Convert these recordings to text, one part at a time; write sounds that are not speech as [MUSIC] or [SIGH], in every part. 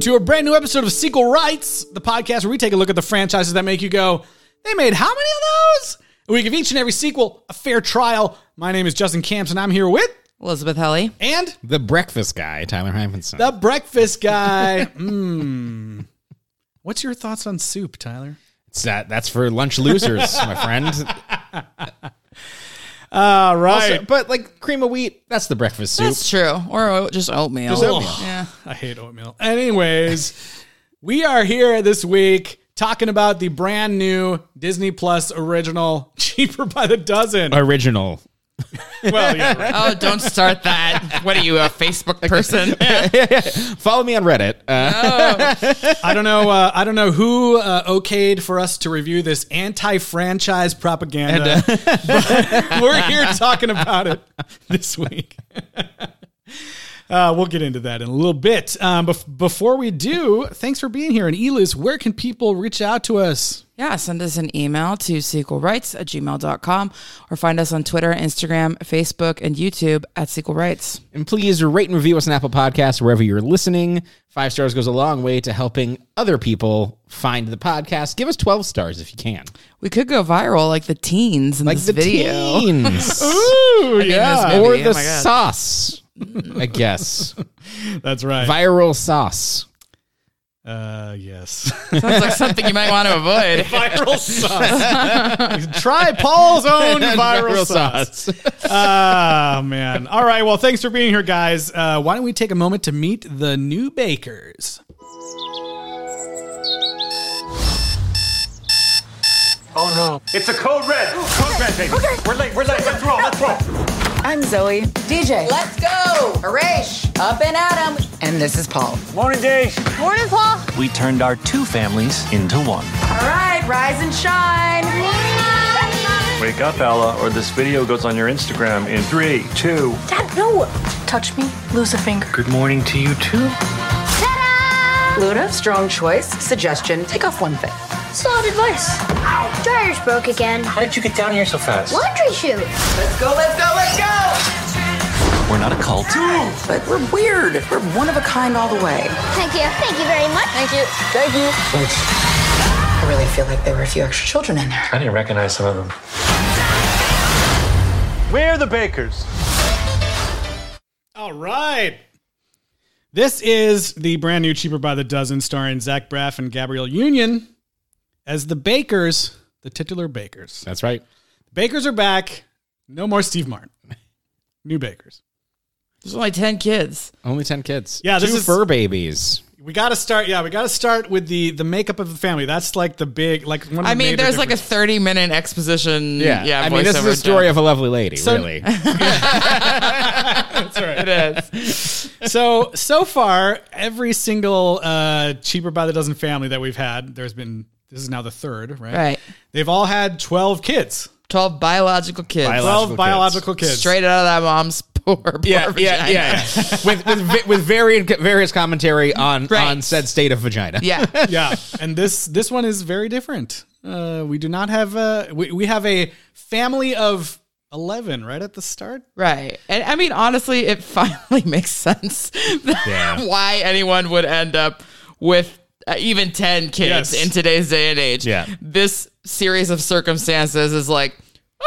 welcome to a brand new episode of Sequel Rights, the podcast where we take a look at the franchises that make you go, they made how many of those? And we give each and every sequel a fair trial. My name is Justin Camps, and I'm here with Elizabeth Helly. and The breakfast guy, Tyler Hymanson. the breakfast guy. Mmm. [LAUGHS] What's your thoughts on soup, Tyler? It's that, that's for lunch losers, my friend. [LAUGHS] Ah, All right. Also- but like cream of wheat, that's the breakfast soup. That's true. Or just oatmeal. Just oatmeal. Yeah. I hate oatmeal. Anyways, we are here this week talking about the brand new Disney Plus original, [LAUGHS] cheaper by the dozen. Original. [LAUGHS] Well, yeah, right. Oh, don't start that. What are you, a Facebook [LAUGHS] person? Follow me on Reddit. Uh, [LAUGHS] I don't know. Uh, I don't know who uh, okayed for us to review this anti-franchise propaganda. but we're here talking about it this week. Uh, we'll get into that in a little bit. Um, bef- before we do, thanks for being here. And Elis, where can people reach out to us? yeah, send us an email to sequelrights at gmail.com or find us on Twitter, Instagram, Facebook, and YouTube at Sequel Rights. and please rate and review us on Apple Podcasts wherever you're listening. Five stars goes a long way to helping other people find the podcast. Give us 12 stars if you can. We could go viral like the teens in Like this the video. teens. [LAUGHS] Ooh, yeah. or the Oh sauce, I guess. [LAUGHS] that's right. Viral sauce. Uh, yes. Sounds like [LAUGHS] something you might want to avoid. [LAUGHS] viral sauce. Try Paul's own viral, sauce. Ah, man. All right. Well, thanks for being here, guys. Uh, why don't we take a moment to meet the new bakers? Oh no. It's a code red. Code red, baby. We're late. We're late. Let's roll. Let's roll. I'm Zoe. DJ. Let's go. Harish. Up and at 'em. And this is Paul. Morning, Dave. Morning, Paul. we turned our two families into one. All right, rise and shine. Wake up, Ella, or this video goes on your Instagram in three, two. Dad, no! Touch me, lose a finger. Good morning to you too. Luda, strong choice. Suggestion, take off one thing. Solid advice. Dryer's broke again. How did you get down here so fast? Laundry chute. Let's go, let's go, let's go! We're not a cult. But we're weird. We're one of a kind all the way. Thank you. Thank you very much. Thank you. Thank you. I really feel like there were a few extra children in there. I didn't recognize some of them. We're the bakers. All right. This is the brand new Cheaper by the Dozen starring Zach Braff and Gabrielle Union as the bakers, the titular bakers. That's right. The Bakers are back. No more Steve Martin. New bakers. There's only 10 kids. Only 10 kids. Yeah, this Two is- fur babies. We got to start. Yeah, we got to start with the the makeup of the family. That's like the big like one. Of I mean, there's like a 30 minute exposition. Yeah. Yeah. I mean, this is the story job. of a lovely lady, So- really. [LAUGHS] That's right. It is. so so far, every single uh, cheaper by the dozen family that we've had, there's been this is now the third, right? Right. They've all had twelve kids, 12 biological kids. Biological twelve kids. biological kids. Straight out of that mom's [LAUGHS] poor, poor yeah, yeah, vagina. yeah. [LAUGHS] with with va- with varied various commentary on Right. on said state of vagina. Yeah. [LAUGHS] yeah, and this this one is very different. Uh, we do not have a we, we have a family of eleven right at the start. Right. And I mean, honestly, it finally makes sense Yeah. why anyone would end up with uh, even 10 kids Yes. in today's day and age. Yeah. This series of circumstances is like,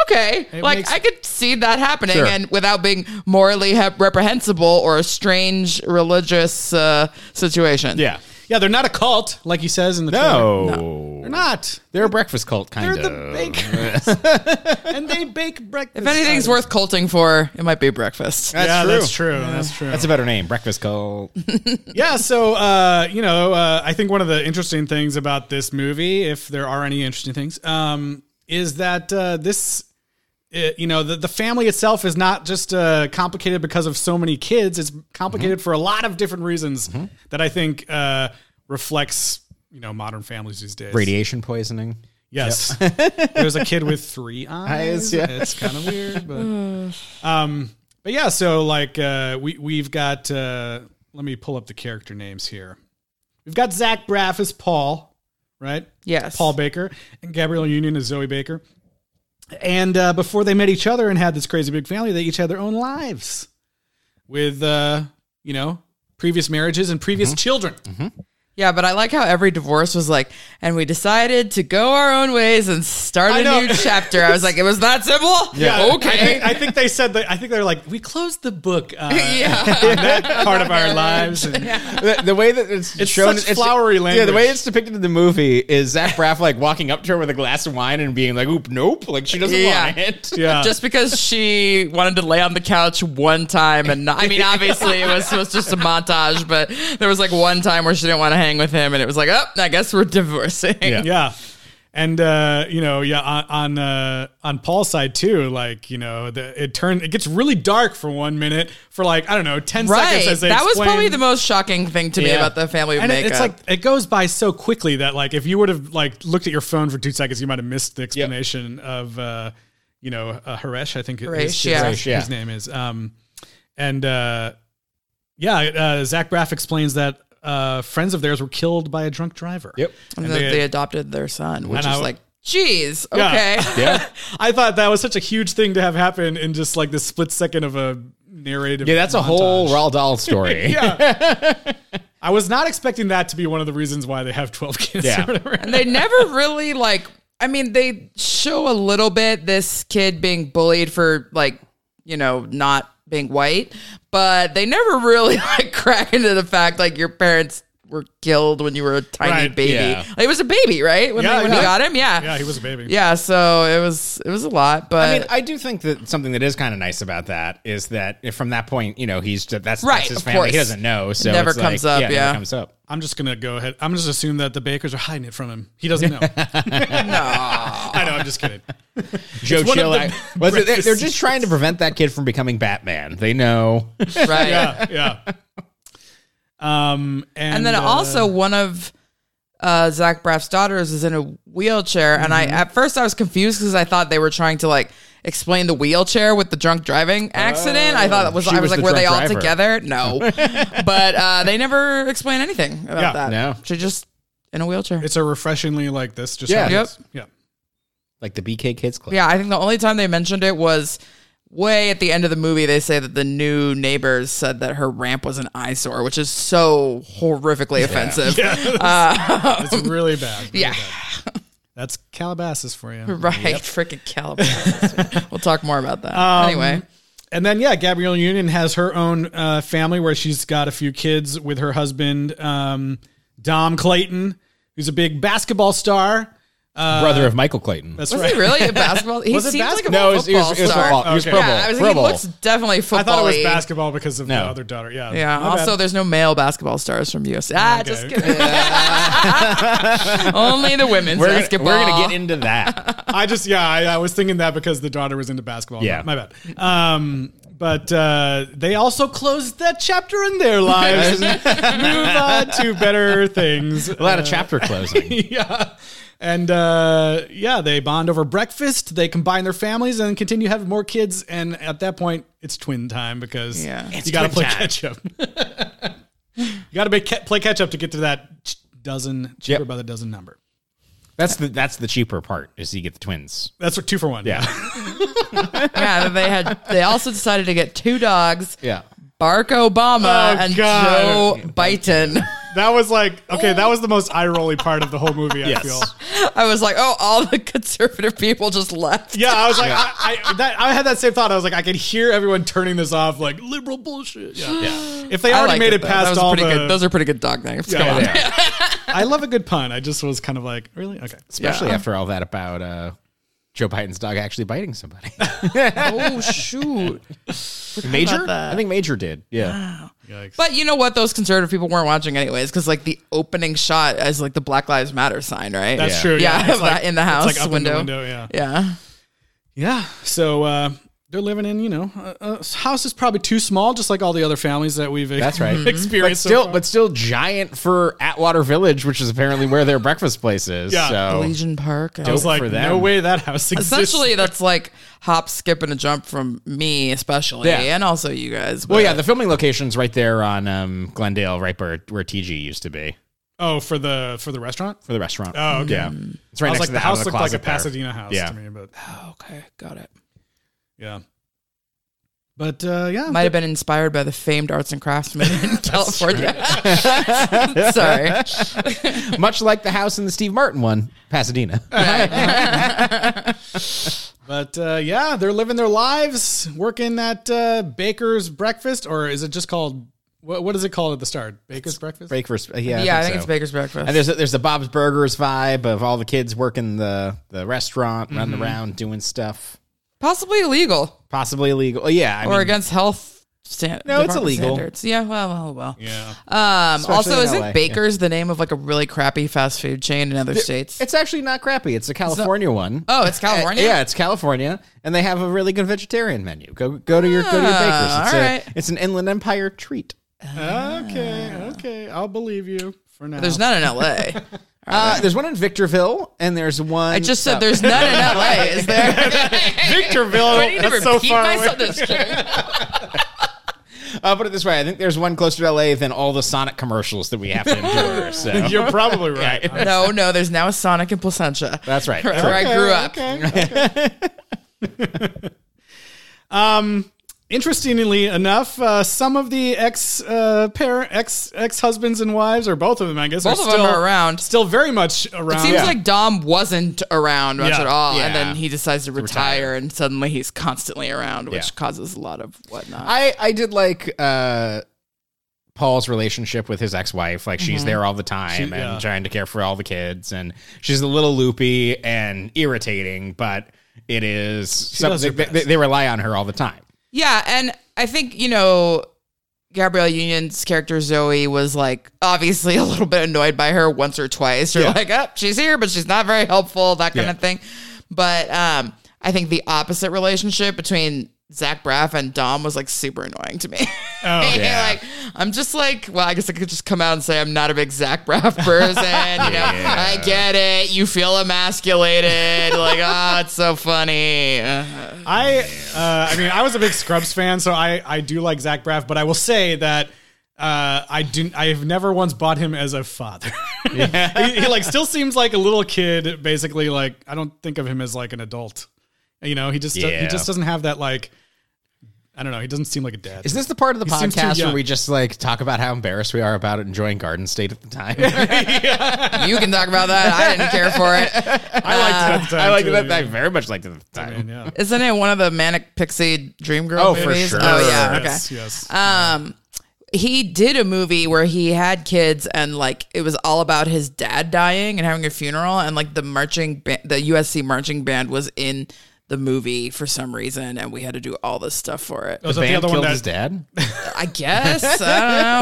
okay, like makes- I could see that happening Sure. and without being morally hep- reprehensible or a strange religious uh, situation. Yeah. Yeah, they're not a cult like he says in the No. trailer. They're not. They're a breakfast cult, kind They're of. the bakers, [LAUGHS] and they bake breakfast. If anything's worth culting for, it might be breakfast. That's yeah, true. that's true. That's true. That's a better name. Breakfast cult. [LAUGHS] yeah. So, uh, you know, uh, I think one of the interesting things about this movie, if there are any interesting things, um, is that uh, this, uh, you know, the, the family itself is not just uh, complicated because of so many kids. It's complicated for a lot of different reasons that I think uh, reflects, you know, modern families these days. Radiation poisoning. Yes. [LAUGHS] There's a kid with [LAUGHS] three eyes. Eyes, yeah. It's kind of weird, but [LAUGHS] [SIGHS] um but yeah, so like uh we we've got uh let me pull up the character names here. We've got Zach Braff as Paul, right? Yes. Paul Baker and Gabrielle Union as Zoe Baker. And uh, before they met each other and had this crazy big family, they each had their own lives with, uh, you know, previous marriages and previous Mm-hmm. children. Yeah, but I like how every divorce was like, and we decided to go our own ways and start I a know. new chapter. I was like, it was that simple? [LAUGHS] Yeah. Okay. think, I think they said that. I think they're like, we closed the book uh, [LAUGHS] [LAUGHS] yeah. that part of our lives. And the, the way that it's, It's shown, such flowery language. Yeah, the way it's depicted in the movie is Zach Braff like walking up to her with a glass of wine and being like, "Oop, nope," like she doesn't Yeah. want it. yeah, Just because she wanted to lay on the couch one time and not, I mean, obviously it was, it was just a montage, but there was like one time where she didn't want to hang with him and it was like, oh, I guess we're divorcing. Yeah. [LAUGHS] yeah. And uh, you know, yeah, on on, uh, on Paul's side too, like you know, the, it turned it gets really dark for one minute for like I don't know, ten Right. seconds as they That was probably the most shocking thing to me about the family and makeup. it's like it goes by so quickly that like if you would have like looked at your phone for two seconds, you might have missed the explanation of uh, you know uh, Haresh. I think his, Haresh, his, yeah. Haresh, yeah. his name is. Um, and uh, yeah, uh, Zach Braff explains that uh, friends of theirs were killed by a drunk driver. Yep. and and they- they, adopted their son, which is I- like, geez, okay. [LAUGHS] Yeah, I thought that was such a huge thing to have happen in just like this split second of a narrative. yeah, that's a whole Roald [LAUGHS] Dahl story. Yeah. [LAUGHS] I was not expecting that to be one of the reasons why they have 12 kids Yeah. or whatever. And they never really like. I mean, they show a little bit this kid being bullied for like, you know, not being white, but they never really [LAUGHS] like crack into the fact like your parents were killed when you were a tiny Right, baby. yeah. Like, it was a baby, right? When, Yeah, they, when yeah. you got him, yeah. yeah, he was a baby. Yeah, so it was it was a lot, but I mean, I do think that something that is kind of nice about that is that if from that point, you know, he's that's, that's Right, his of family. He doesn't know, so never it's comes like- up, Yeah, it never yeah. comes up. I'm just going to go ahead. I'm just assume that the Bakers are hiding it from him. He doesn't know. [LAUGHS] [LAUGHS] no. I know, I'm just kidding. Joe Chill, the well, they're, they're just trying to prevent that kid from becoming Batman. They know. [LAUGHS] right. Yeah, yeah. Um, and, And then uh, also one of uh, Zach Braff's daughters is in a wheelchair, and Mm-hmm. I at first I was confused because I thought they were trying to like explain the wheelchair with the drunk driving accident. I thought it was Oh, I was was like, the were they drunk all driver. together? No, [LAUGHS] but uh, they never explain anything about Yeah. that. No. she just in a wheelchair. it's a refreshingly like this. Just Yeah. happens. Yeah. Like the BK Kids Club. Yeah, I think the only time they mentioned it was way at the end of the movie. They say that the new neighbors said that her ramp was an eyesore, which is so horrifically offensive. [LAUGHS] Yeah. Uh, it's really bad. really yeah. bad. That's Calabasas for you. [LAUGHS] Right, freaking Calabasas. [LAUGHS] we'll talk more about that. Um, anyway, And then, yeah, Gabrielle Union has her own uh, family where she's got a few kids with her husband, um, Dom Clayton, who's a big basketball star. Brother of Michael Clayton. That's was right. he really a [LAUGHS] basketball? He Was it seems like a basketball? no, it was, it football was, it was star. football. He was Okay. Pro Bowl. Yeah, I was Pro like, he looks definitely football. I thought it was basketball because of No. the other daughter. Yeah. Yeah. My Also, bad. there's no male basketball stars from US. Ah, Okay. just kidding. [LAUGHS] Only the women's we're gonna, basketball. we're gonna get into that. [LAUGHS] I just, yeah, I, I was thinking that because the daughter was into basketball. Yeah. My bad. Um, but uh, they also closed that chapter in their lives and move on to better things. A lot of chapter closing. yeah. And uh, yeah, they bond over breakfast. They combine their families and continue having more kids. And at that point, it's twin time because Yeah. you It's got to twin play time. catch up. [LAUGHS] you got to make play catch up to get to that ch- dozen cheaper Yep. by the dozen number. That's the that's the cheaper part is you get the twins. That's what two for one. Yeah. [LAUGHS] yeah, they had. They also decided to get two dogs, Yeah. Barack Obama Oh, and God. Joe Biden. That was like okay. That was the most eye rolly part of the whole movie. I Yes. feel. I was like, oh, all the conservative people just left. Yeah, I was like, I, I, that, I had that same thought. I was like, I could hear everyone turning this off, like liberal bullshit. Yeah, yeah. If they I already liked made it though. past That was all pretty the, good. Those are pretty good dog names. Yeah, Come on. yeah. I love a good pun. I just was kind of like, really, okay. Especially Yeah. after all that about uh, Joe Biden's dog actually biting somebody. [LAUGHS] oh shoot! Major? I think Major did. Yeah. Yikes. But you know what? Those conservative people weren't watching anyways, because like the opening shot is like the Black Lives Matter sign, right? That's Yeah. true. Yeah, Yeah, It's [LAUGHS] like- in the it's house like up in window. the window. Yeah, yeah. yeah. So uh, they're living in, you know, a, a house is probably too small, just like all the other families that we've That's right. [LAUGHS] But experienced. so still far. but still giant for Atwater Village, which is apparently where their breakfast place is. Yeah. So Elysian Park. I was like, for them. no way that house exists. Essentially, [LAUGHS] that's like hop, skip, and a jump from me, especially, Yeah. and also you guys. Well, yeah, the filming location's right there on um, Glendale, right where, where TG used to be oh, for the for the restaurant. for the restaurant. Oh, okay. Yeah. It's right I next like, to the out of house the looked like a closet there. Pasadena house Yeah. to me, but Oh, okay, got it. Yeah. But uh, yeah, Might have been inspired by the famed arts and craftsmen in [LAUGHS] California. [LAUGHS] Sorry. [LAUGHS] Much like the house in the Steve Martin one, Pasadena. But uh, yeah, they're living their lives, working at uh, Baker's Breakfast, or is it just called? What, what is it called at the start? Baker's Breakfast. Breakfast. Yeah, yeah, I think so. it's Baker's Breakfast. And there's a, there's the Bob's Burgers vibe of all the kids working the the restaurant, Mm-hmm. running around doing stuff, Possibly illegal possibly illegal. Yeah, I or mean, against health stand- No, it's illegal. Standards. Yeah, well, well, well. Yeah. Um, Especially also, in isn't LA, Baker's the name of like a really crappy fast food chain in other states? it's actually not crappy. It's a California one. oh, it's California. Uh, yeah, it's California, and they have a really good vegetarian menu. Go go to your go to your Ah, Baker's. It's all a right. it's an Inland Empire treat. Okay. Okay. I'll believe you for now. There's none in L.A. [LAUGHS] Uh, there's one in Victorville, and there's one. I just said there's none in L.A. Is [LAUGHS] there? Victorville. I need to that's so repeat far away. myself. That's true. [LAUGHS] I'll put it this way: I think there's one closer to LA than all the Sonic commercials that we have to endure. [LAUGHS] So You're probably right. No, no, there's now a Sonic in Placentia. that's right. Where I grew up. Um, interestingly enough, uh, some of the ex uh, parent ex ex husbands and wives, or both of them, I guess, Both are of still them are around. Still very much around. It seems like Dom wasn't around much Yeah. at all, Yeah. and then he decides to retire, retire. and suddenly he's constantly around, which Yeah. causes a lot of whatnot. I I did like uh Paul's relationship with his ex-wife. Like she's there all the time She- and yeah. trying to care for all the kids, and she's a little loopy and irritating, but it is does something her they, best. they, they rely on her all the time. Yeah, and I think you know. Gabrielle Union's character Zoe was like obviously [LAUGHS] a little bit annoyed by her once or twice. You're Yeah. like, oh, she's here, but she's not very helpful, that kind Yeah. of thing. But um, I think the opposite relationship between Zach Braff and Dom was like super annoying to me. Oh, [LAUGHS] yeah. like I'm just like, well, I guess I could just come out and say I'm not a big Zach Braff person. You know, [LAUGHS] I get it. You feel emasculated. [LAUGHS] like, oh, it's so funny. I, uh, I mean, I was a big Scrubs fan, so I, I do like Zach Braff, but I will say that uh, I do. I've never once bought him as a father. he, he like still seems like a little kid. Basically, like I don't think of him as like an adult. You know, he just he just doesn't have that like. I don't know. He doesn't seem like a dad. Is this the part of the He podcast where we just like talk about how embarrassed we are about enjoying Garden State at the time? [LAUGHS] [LAUGHS] you can talk about that. I didn't care for it. [LAUGHS] I liked it at the time. I like too, that. yeah. I very much liked it at the time. I mean, yeah. Isn't it one of the Manic Pixie Dream Girl Oh, for sure. Oh yeah. Okay. Yes. Yes. Um, he did a movie where he had kids and like it was all about his dad dying and having a funeral and like the marching ba- the USC marching band was in the movie for some reason and we had to do all this stuff for it. Was The that the band other one killed that- his dad. [LAUGHS] I guess I don't know.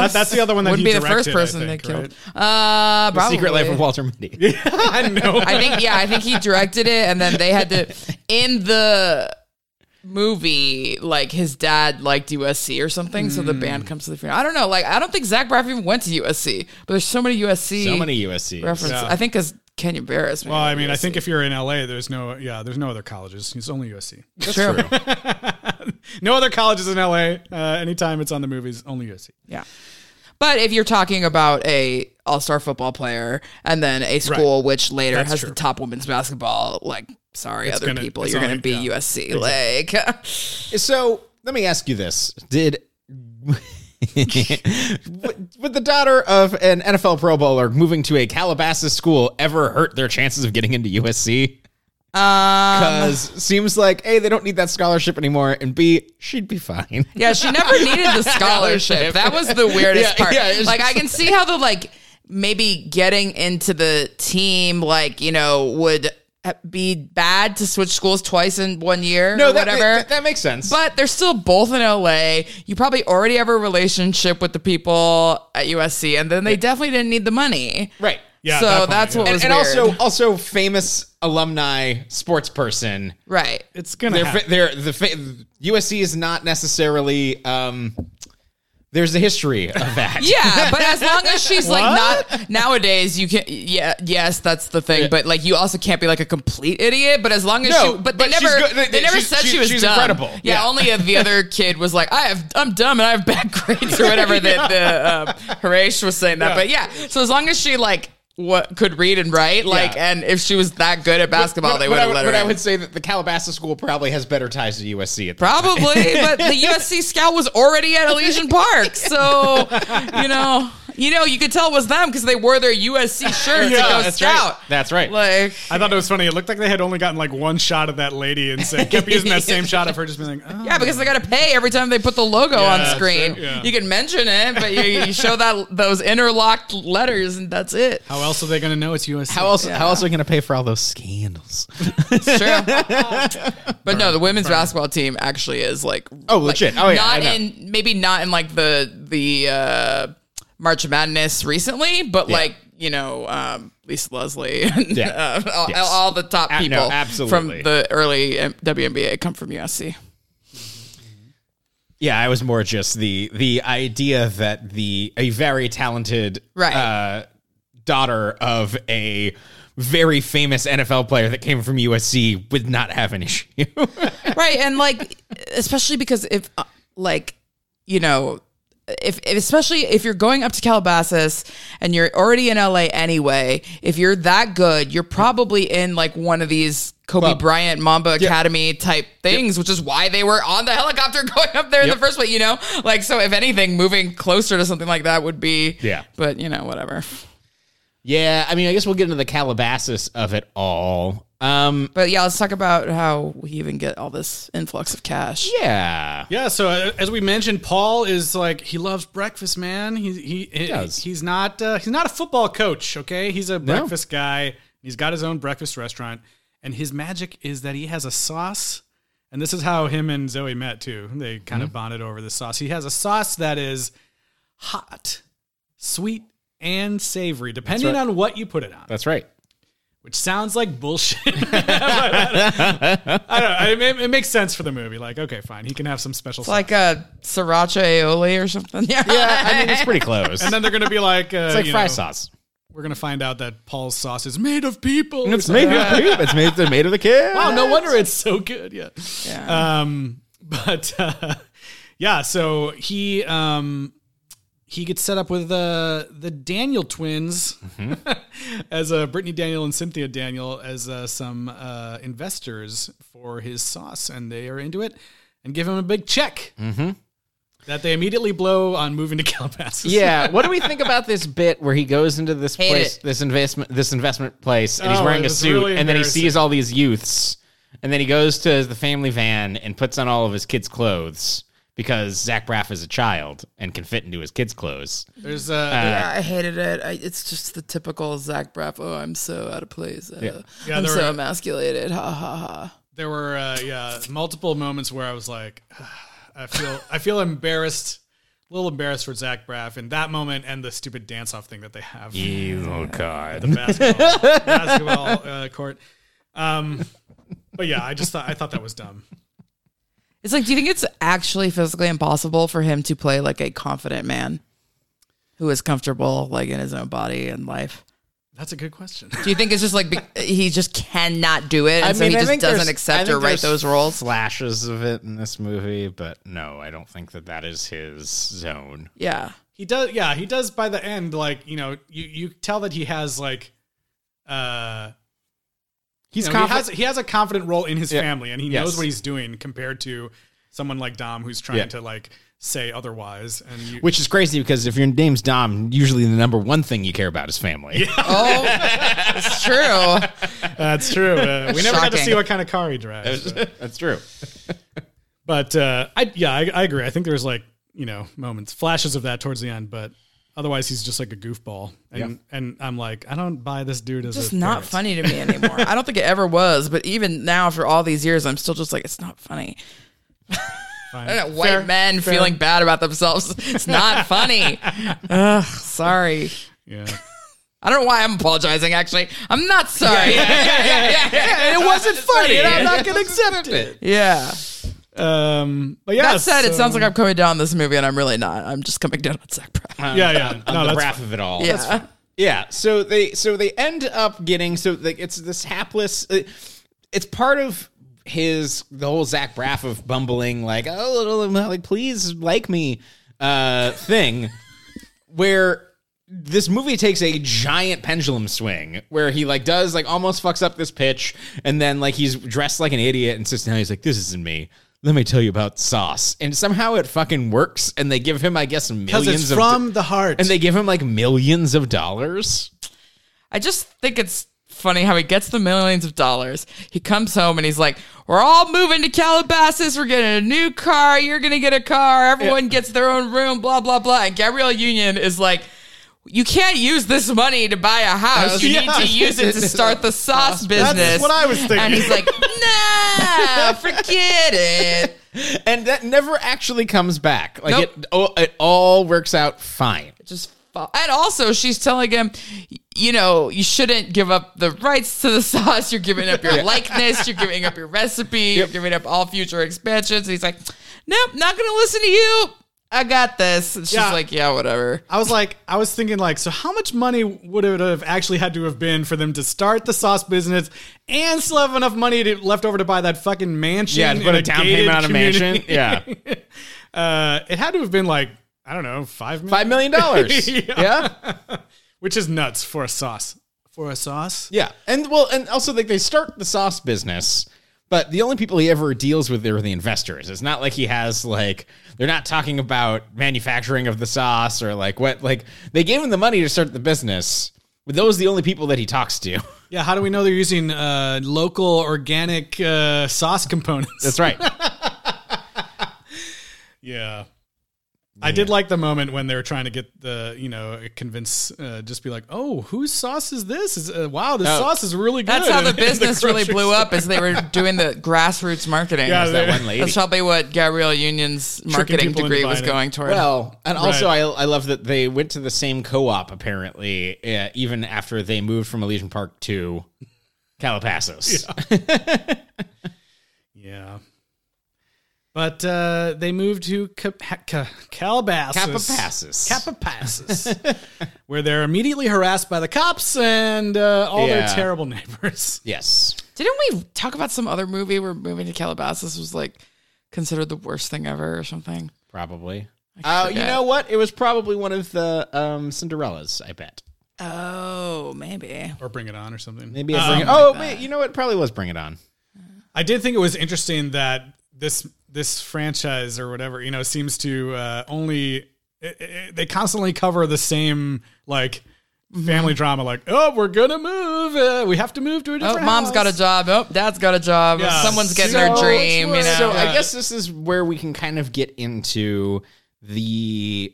That- that's the other one that wouldn't he be the first person think, they killed. right? Uh, The probably. Secret Life of Walter Mitty. [LAUGHS] I know. I think yeah, I think he directed it, and then they had to in the movie like his dad liked USC or something, so the Hmm. band comes to the funeral. I don't know, like I don't think Zach Braff even went to USC, but there's so many USC So many USC references. Yeah. I think because Kenya Barris. well, I mean, I think if you're in LA, there's no yeah, there's no other colleges. It's only USC. true. [LAUGHS] no other colleges in LA. Uh, anytime it's on the movies, only USC. Yeah. But if you're talking about a all-star football player and then a school which later That's has true. the top women's basketball, like sorry, It's other gonna- people, you're going to be yeah. USC. Like, [LAUGHS] So let me ask you this: Did [LAUGHS] would the daughter of an NFL Pro Bowler moving to a Calabasas school ever hurt their chances of getting into USC? um, Because seems like a they don't need that scholarship anymore, and b she'd be fine. Yeah, she never needed the scholarship. That was the [LAUGHS] weirdest Yeah, part. yeah, like I can see how the like maybe getting into the team like, you know, would be bad to switch schools twice in one year No, or that, whatever. that, that makes sense. but they're still both in LA. You probably already have a relationship with the people at USC and then they definitely didn't need the money. right, Yeah, so that that's yeah. what and, was and weird. also also famous alumni sports person. right. It's gonna. They're, happen. they're the fa- USC is not necessarily. Um, there's a history of [LAUGHS] that. Yeah, but as long as she's like not nowadays, you can. Yeah, yes, that's the thing. But like, you also can't be like a complete idiot. But as long as No, she, but, they never, good- they- they, never said she was she's dumb. incredible. Yeah, Yeah. only if the other [LAUGHS] kid was like, I have, I'm dumb and I have bad grades or whatever. [LAUGHS] That the um, Harish was saying that. Yeah. But yeah, so as long as she like what could read and write. Like, Yeah. and if she was that good at basketball, they would but, have let her. but I would say that the Calabasas school probably has better ties to USC Probably, but the [LAUGHS] USC scout was already at Elysian Park, so you know, you know, you could tell it was them because they wore their USC [LAUGHS] shirts Yeah, to go that's scout. That's right. Like, I thought it was funny. It looked like they had only gotten like one shot of that lady and said, kept using that same shot of her just being like, oh. [LAUGHS] yeah, because they got to pay every time they put the logo on screen. yeah. You can mention it, but you, you show that those interlocked letters, and that's it. How else are they going to know it's USC? how else? Yeah. How else are we going to pay for all those scandals? It's true. [LAUGHS] but no, the women's basketball team actually is like Oh, like, legit. Oh, yeah, not in maybe not in like the the uh, March Madness recently, but Yeah. like you know um, Lisa Leslie [LAUGHS] and Yeah. uh, all, Yes. all the top A- no, people absolutely. from the early WNBA come from USC. Yeah, I was more just the the idea that the a very talented Right. uh, daughter of a very famous NFL player that came from USC would not have an issue. [LAUGHS] right and like especially because if uh, like you know if, if especially if you're going up to Calabasas and you're already in LA anyway, if you're that good, you're probably in like one of these Kobe Bryant Mamba Academy type things, which is why they were on the helicopter [LAUGHS] going up there in the first place, you know? Like so if anything, moving closer to something like that would be Yeah. But you know, whatever. Yeah, I mean, I guess we'll get into the Calabasas of it all. Um, But yeah, let's talk about how we even get all this influx of cash. yeah, Yeah, so uh, as we mentioned, Paul is like he loves breakfast, man. He he, he does. he's not uh, he's not a football coach, okay? He's a breakfast guy. He's got his own breakfast restaurant, and his magic is that he has a sauce. And this is how him and Zoe met too. They kind of bonded over the sauce. He has a sauce that is hot, sweet, and savory, depending right. on what you put it on. that's right. which sounds like bullshit. [LAUGHS] I don't know. I mean, it makes sense for the movie. Like, okay, fine, he can have some special. It's like a sriracha aioli or something. Yeah. Yeah, I mean, it's [LAUGHS] pretty close. and then they're gonna be like, uh, it's like you fry know, sauce. We're gonna find out that Paul's sauce is made of people. It's made of people. It's made, it's made of the kid. Wow, no wonder it's so good. Yeah. Yeah. Um, [LAUGHS] but uh, yeah, so he um he gets set up with uh, the Daniel twins [LAUGHS] as uh, Brittany Daniel and Cynthia Daniel as uh, some uh, investors for his sauce, and they are into it and give him a big check that they immediately blow on moving to Calabasas. [LAUGHS] Yeah, what do we think about this bit where he goes into this Hate place, it. this investment, this investment place, and he's Oh, wearing a suit, really and then he sees all these youths, and then he goes to the family van and puts on all of his kids' clothes because Zach Braff is a child and can fit into his kids' clothes. there's uh, Yeah, I hated it. I, it's just the typical Zach Braff. Oh, I'm so out of place. Uh, Yeah, I'm so were- emasculated. Ha ha ha. there were uh, yeah multiple moments where I was like, [SIGHS] I feel I feel embarrassed, a little embarrassed for Zach Braff in that moment and the stupid dance off thing that they have. Oh God! the basketball, [LAUGHS] basketball uh, court. Um, but yeah, I just thought I thought that was dumb. It's like, do you think it's actually physically impossible for him to play like a confident man who is comfortable like in his own body and life? That's a good question. Do you think it's just like be- [LAUGHS] he just cannot do it, and so he just doesn't accept or write those roles? Flashes of it in this movie, but no, I don't think that that is his zone. Yeah. He does, yeah, he does. By the end, like you know, you you tell that he has like, uh, He's you know, he has he has a confident role in his Yeah. family, and he Yes. knows what he's doing compared to someone like Dom who's trying Yeah. to like say otherwise. And you, Which is crazy because if your name's Dom, usually the number one thing you care about is family. Oh, it's true. that's true. Uh, we never got to see what kind of car he drives. but- That's true. But uh, I yeah, I, I agree. I think there's like you know moments, flashes of that towards the end, but otherwise he's just like a goofball. And and I'm like, I don't buy this dude as just a not parent. funny to me [LAUGHS] anymore. I don't think it ever was, but even now after all these years, I'm still just like, it's not funny. Fine. [LAUGHS] I don't know, white Fair, men fair. feeling bad about themselves. [LAUGHS] It's not funny. Ugh, sorry. Yeah. I don't know why I'm apologizing. Actually, I'm not sorry. Yeah, yeah, yeah, yeah, it wasn't funny, and I'm not gonna accept it. Yeah. Um, but yeah, That said, it sounds like I'm coming down on this movie, and I'm really not. I'm just coming down on Zach Braff. yeah, yeah. on No, the that's Braff of it all. Yeah. Yeah, so they so they end up getting so like it's this hapless. uh, It's part of his the whole Zach Braff of bumbling like oh little like please like me uh thing where this movie takes a giant pendulum swing where he like does like almost fucks up this pitch and then like he's dressed like an idiot and sits down he's like this isn't me let me tell you about sauce and somehow it fucking works and they give him i guess millions it's of from the heart. and they give him like millions of dollars I just think it's funny how he gets the millions of dollars. He comes home and he's like, "We're all moving to Calabasas. We're getting a new car. You're gonna get a car. Everyone gets their own room. Blah blah blah." And Gabrielle Union is like. You can't use this money to buy a house. You Yeah. need to use it to start the sauce business. That's what I was thinking. And he's like, "Nah, [LAUGHS] forget it." and that never actually comes back like Nope. it, oh, it all works out fine just and also she's telling him you know you shouldn't give up the rights to the [LAUGHS] sauce you're giving up your likeness you're giving up your recipe you're giving up all future expansions and he's like nope not gonna listen to you i got this and she's Yeah. like yeah whatever I was like, I was thinking like, so how much money would it have actually had to have been for them to start the sauce business and still have enough money to, left over to buy that fucking mansion? yeah to put in a down gated payment on a community? mansion [LAUGHS] yeah [LAUGHS] uh, it had to have been like I don't know, five million, five million dollars [LAUGHS] Yeah. yeah which is nuts for a sauce. For a sauce, Yeah, and well, and also like they start the sauce business, but the only people he ever deals with are the investors. It's not like he has like they're not talking about manufacturing of the sauce or like what like they gave him the money to start the business. But those are the only people that he talks to. [LAUGHS] yeah. How do we know they're using uh, local organic uh, sauce components? That's right. [LAUGHS] Yeah. I did like the moment when they were trying to get the, you know, convince, uh, just be like, oh, whose sauce is this? Is uh, wow, this Oh. sauce is really good. that's how the [LAUGHS] in business really blew store. up as they were [LAUGHS] doing the grassroots marketing Yeah, that one lady. that's probably what gabrielle union's marketing degree was going toward Well, and also Right. I, I love that they went to the same co-op apparently, uh, even after they moved from Elysian Park to Calabasas. Yeah. [LAUGHS] But uh, they moved to Ca- Ca- Calabasas. Capapasas. Capapasas. [LAUGHS] where they're immediately harassed by the cops and uh, all Yeah. their terrible [LAUGHS] neighbors. Yes. Didn't we talk about some other movie where moving to Calabasas was like considered the worst thing ever or something? Probably. Uh, you forget. know what? It was probably one of the um, Cinderellas. I bet. Oh, maybe. Or Bring It On or something. Maybe. I Um, bring it, oh, wait, you know what? Probably was Bring It On. I did think it was interesting that this this franchise or whatever you know seems to uh, only it, it, they constantly cover the same like family drama like oh we're gonna move uh, we have to move to a Oh, different mom's got a job. Oh, dad's got a job. Yeah. Someone's getting So their dream. You know. So Yeah. I guess this is where we can kind of get into the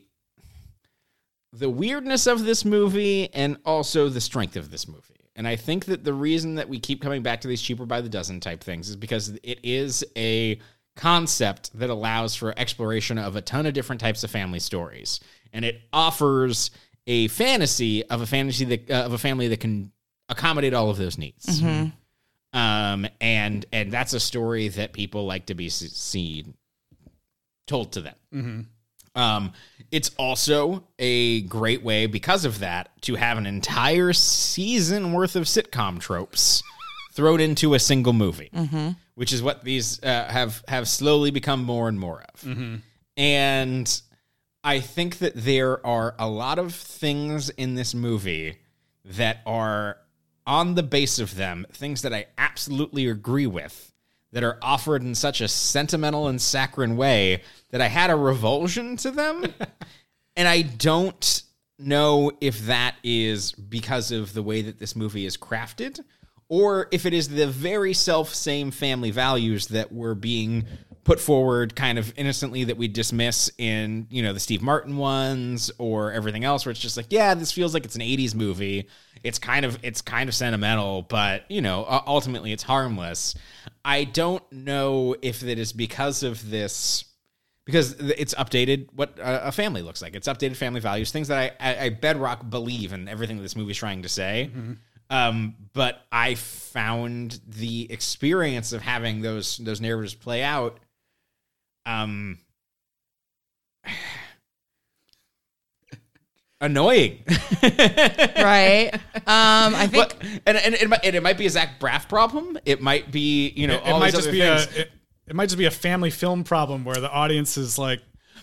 the weirdness of this movie and also the strength of this movie. And I think that the reason that we keep coming back to these cheaper by the dozen type things is because it is a concept that allows for exploration of a ton of different types of family stories. And it offers a fantasy of a fantasy that uh, of a family that can accommodate all of those needs. Um, and and that's a story that people like to be seen told to them. Um, it's also a great way because of that to have an entire season worth of sitcom tropes thrown into a single movie, which is what these uh, have have slowly become more and more of. And I think that there are a lot of things in this movie that are on the base of them things that I absolutely agree with that are offered in such a sentimental and saccharine way that I had a revulsion to them. [LAUGHS] and I don't know if that is because of the way that this movie is crafted or if it is the very self same family values that were being put forward kind of innocently that we dismiss in, you know, the Steve Martin ones or everything else where it's just like, yeah, this feels like it's an 80s movie. It's kind of it's kind of sentimental, but, you know, ultimately it's harmless. I don't know if it is because of this because it's updated what a family looks like. It's updated family values, things that I, I, bedrock believe in everything this movie is trying to say. Mm-hmm. Um, but I found the experience of having those those narratives play out, um, [SIGHS] annoying. [LAUGHS] right? Um, I think But, and, and, it might, and it might be a Zach Braff problem. It might be you know it, all might these just other be things. a it, it might just be a family film problem where the audience is like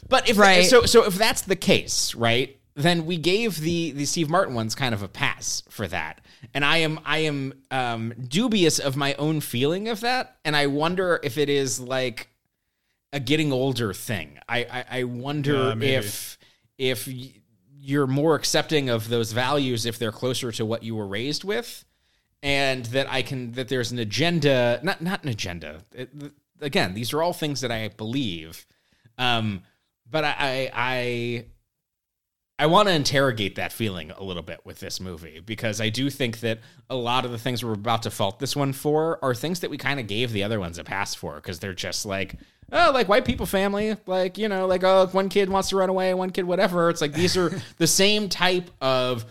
But if Right. so, so if that's the case, right? Then we gave the the Steve Martin ones kind of a pass for that. And I am I am um, dubious of my own feeling of that, and I wonder if it is like a getting older thing. I I, I wonder Yeah, if if you're more accepting of those values if they're closer to what you were raised with, and that I can that there's an agenda, not not an agenda. It- again, these are all things that I believe, um, but I I. I I want to interrogate that feeling a little bit with this movie because I do think that a lot of the things we're about to fault this one for are things that we kind of gave the other ones a pass for because they're just like, oh, like white people family, like, you know, like, oh, one kid wants to run away, one kid, whatever. It's like these are [LAUGHS] the same type of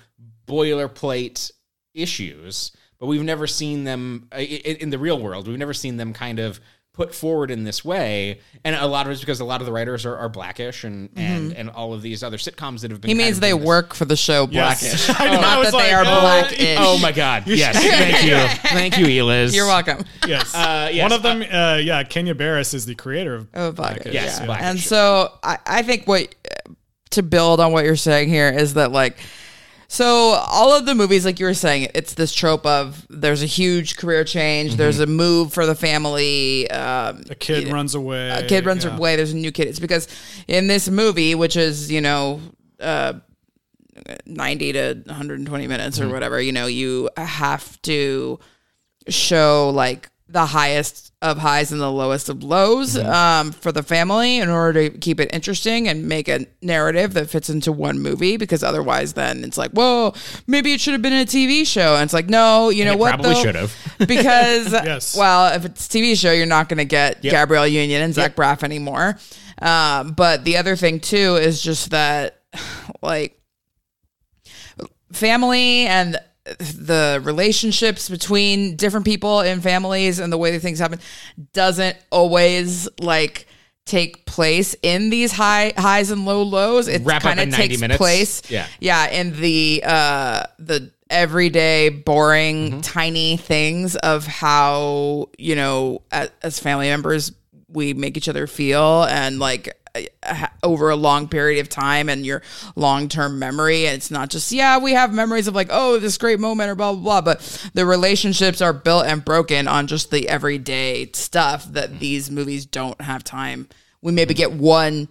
boilerplate issues, but we've never seen them uh, i- in the real world. We've never seen them kind of put forward in this way and a lot of it's because a lot of the writers are, are blackish and and and all of these other sitcoms that have been He means they work for the show Yes. Blackish. [LAUGHS] I know, Not was that they are uh, blackish. Oh my God! [LAUGHS] Yes, thank you, thank you, Eliz. You're welcome. Yes. Uh, yes, One of them, uh, yeah, Kenya Barris is the creator of. Oh, Blackish. Yes, yeah. Blackish. And so I, I think what to build on what you're saying here is that like so all of the movies like you were saying it's this trope of there's a huge career change Mm-hmm. there's a move for the family um, A kid runs away. a kid runs yeah. away there's a new kid it's because in this movie which is you know uh 90 to 120 minutes Mm-hmm. or whatever you know you have to show like the highest of highs and the lowest of lows Mm-hmm. um, for the family in order to keep it interesting and make a narrative that fits into one movie because otherwise then it's like whoa maybe it should have been a tv show and it's like no you know it what probably though? should have. [LAUGHS] [LAUGHS] because Yes. well if it's a tv show you're not going to get gabrielle union and zach braff anymore um, but the other thing too is just that [SIGHS] like family and the relationships between different people and families and the way that things happen doesn't always like take place in these high highs and low lows it kind of 90 takes minutes. place Yeah. yeah in the uh the everyday boring Mm-hmm. tiny things of how you know as, as family members we make each other feel and like over a long period of time and your long-term memory. And it's not just yeah we have memories of like oh this great moment or blah blah blah but the relationships are built and broken on just the everyday stuff that mm. these movies don't have time. We maybe mm. get one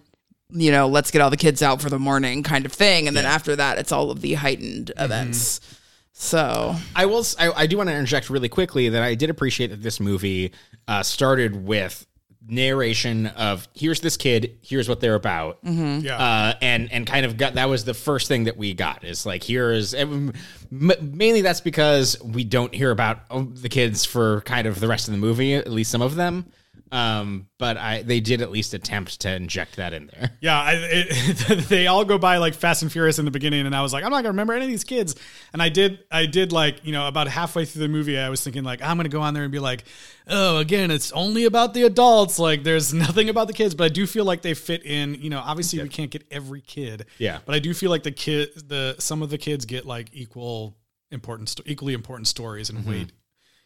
you know let's get all the kids out for the morning kind of thing. And then after that it's all of the heightened mm-hmm. events. So. I will. I do want to interject really quickly that I did appreciate that this movie uh, started with narration of here's this kid, here's what they're about, Yeah. uh, and and kind of got that was the first thing that we got is like here is and m- mainly that's because we don't hear about oh, the kids for kind of the rest of the movie, at least some of them. Um, but I they did at least attempt to inject that in there. [LAUGHS] Yeah, I, it, [LAUGHS] they all go by like Fast and Furious in the beginning, and I was like, I'm not gonna remember any of these kids. And I did, I did like, you know, about halfway through the movie, I was thinking like, I'm gonna go on there and be like, oh, again, it's only about the adults. Like, there's [LAUGHS] nothing about the kids. But I do feel like they fit in. You know, obviously we can't get every kid. Yeah. But I do feel like the kid, the some of the kids get like equal important, sto- equally important stories and weight.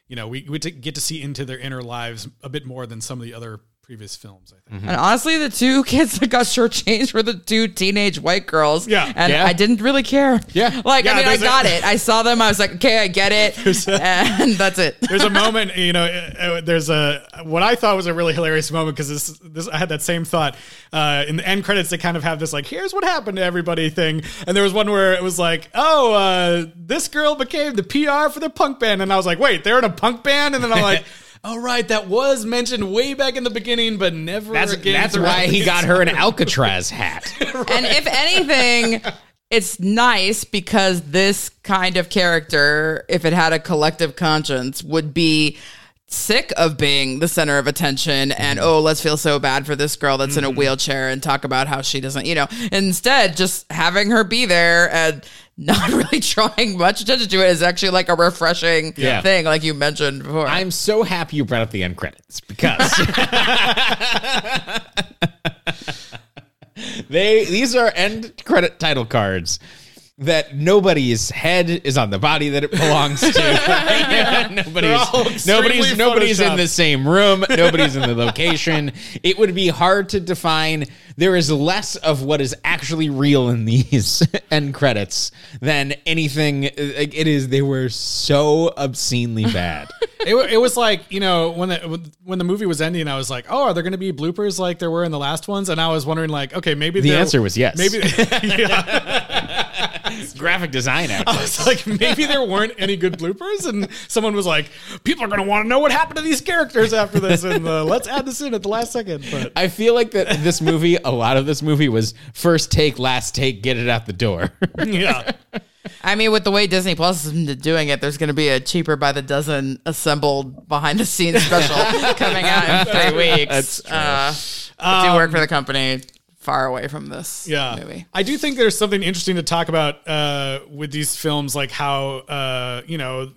You know, we we get to see into their inner lives a bit more than some of the other previous films. I think. And honestly, the two [LAUGHS] kids that got shortchanged were the two teenage white girls. Yeah. And Yeah. I didn't really care. Yeah. Like, Yeah, I mean, I there's a- got it. I saw them. I was like, okay, I get it. [LAUGHS] and that's it. [LAUGHS] there's a moment, you know, uh, uh, there's a what I thought was a really hilarious moment because this this I had that same thought uh, in the end credits. They kind of have this like, here's what happened to everybody thing, and there was one where it was like, oh, uh, this girl became the PR for the punk band, and I was like, wait, they're in a punk band, and then I'm like. Oh right, that was mentioned way back in the beginning, but never That's again. that's why he got her an Alcatraz [LAUGHS] hat. And if anything, it's nice because this kind of character, if it had a collective conscience, would be sick of being the center of attention and mm-hmm. oh let's feel so bad for this girl that's in a mm-hmm. wheelchair and talk about how she doesn't you know instead just having her be there and not [LAUGHS] really trying much attention to it. Is actually like a refreshing Yeah. thing like you mentioned before. I'm so happy you brought up the end credits because [LAUGHS] they these are end credit title cards that nobody's head is on the body that it belongs to. [LAUGHS] [LAUGHS] nobody's nobody's nobody's in the same room. Nobody's in the location. It would be hard to define. There is less of what is actually real in these [LAUGHS] end credits than anything. It is. They were so obscenely bad. it, it was like you know when the when the movie was ending, I was like, oh, are there going to be bloopers like there were in the last ones? And I was wondering like, okay, maybe The there- answer was yes. Maybe yeah. Graphic design. I Actually. was like, maybe there weren't any good bloopers, and someone was like, people are going to want to know what happened to these characters after this, and uh, let's add this in at the last second. But I feel like that this movie, a lot of this movie was first take, last take, get it out the door. [LAUGHS] yeah, I mean, with the way Disney Plus is doing it, there's going to be a cheaper by the dozen assembled behind the scenes special [LAUGHS] coming out in three weeks. Uh, I do work for the company far away from this yeah. movie. I do think there's something interesting to talk about uh, with these films, like how uh, you know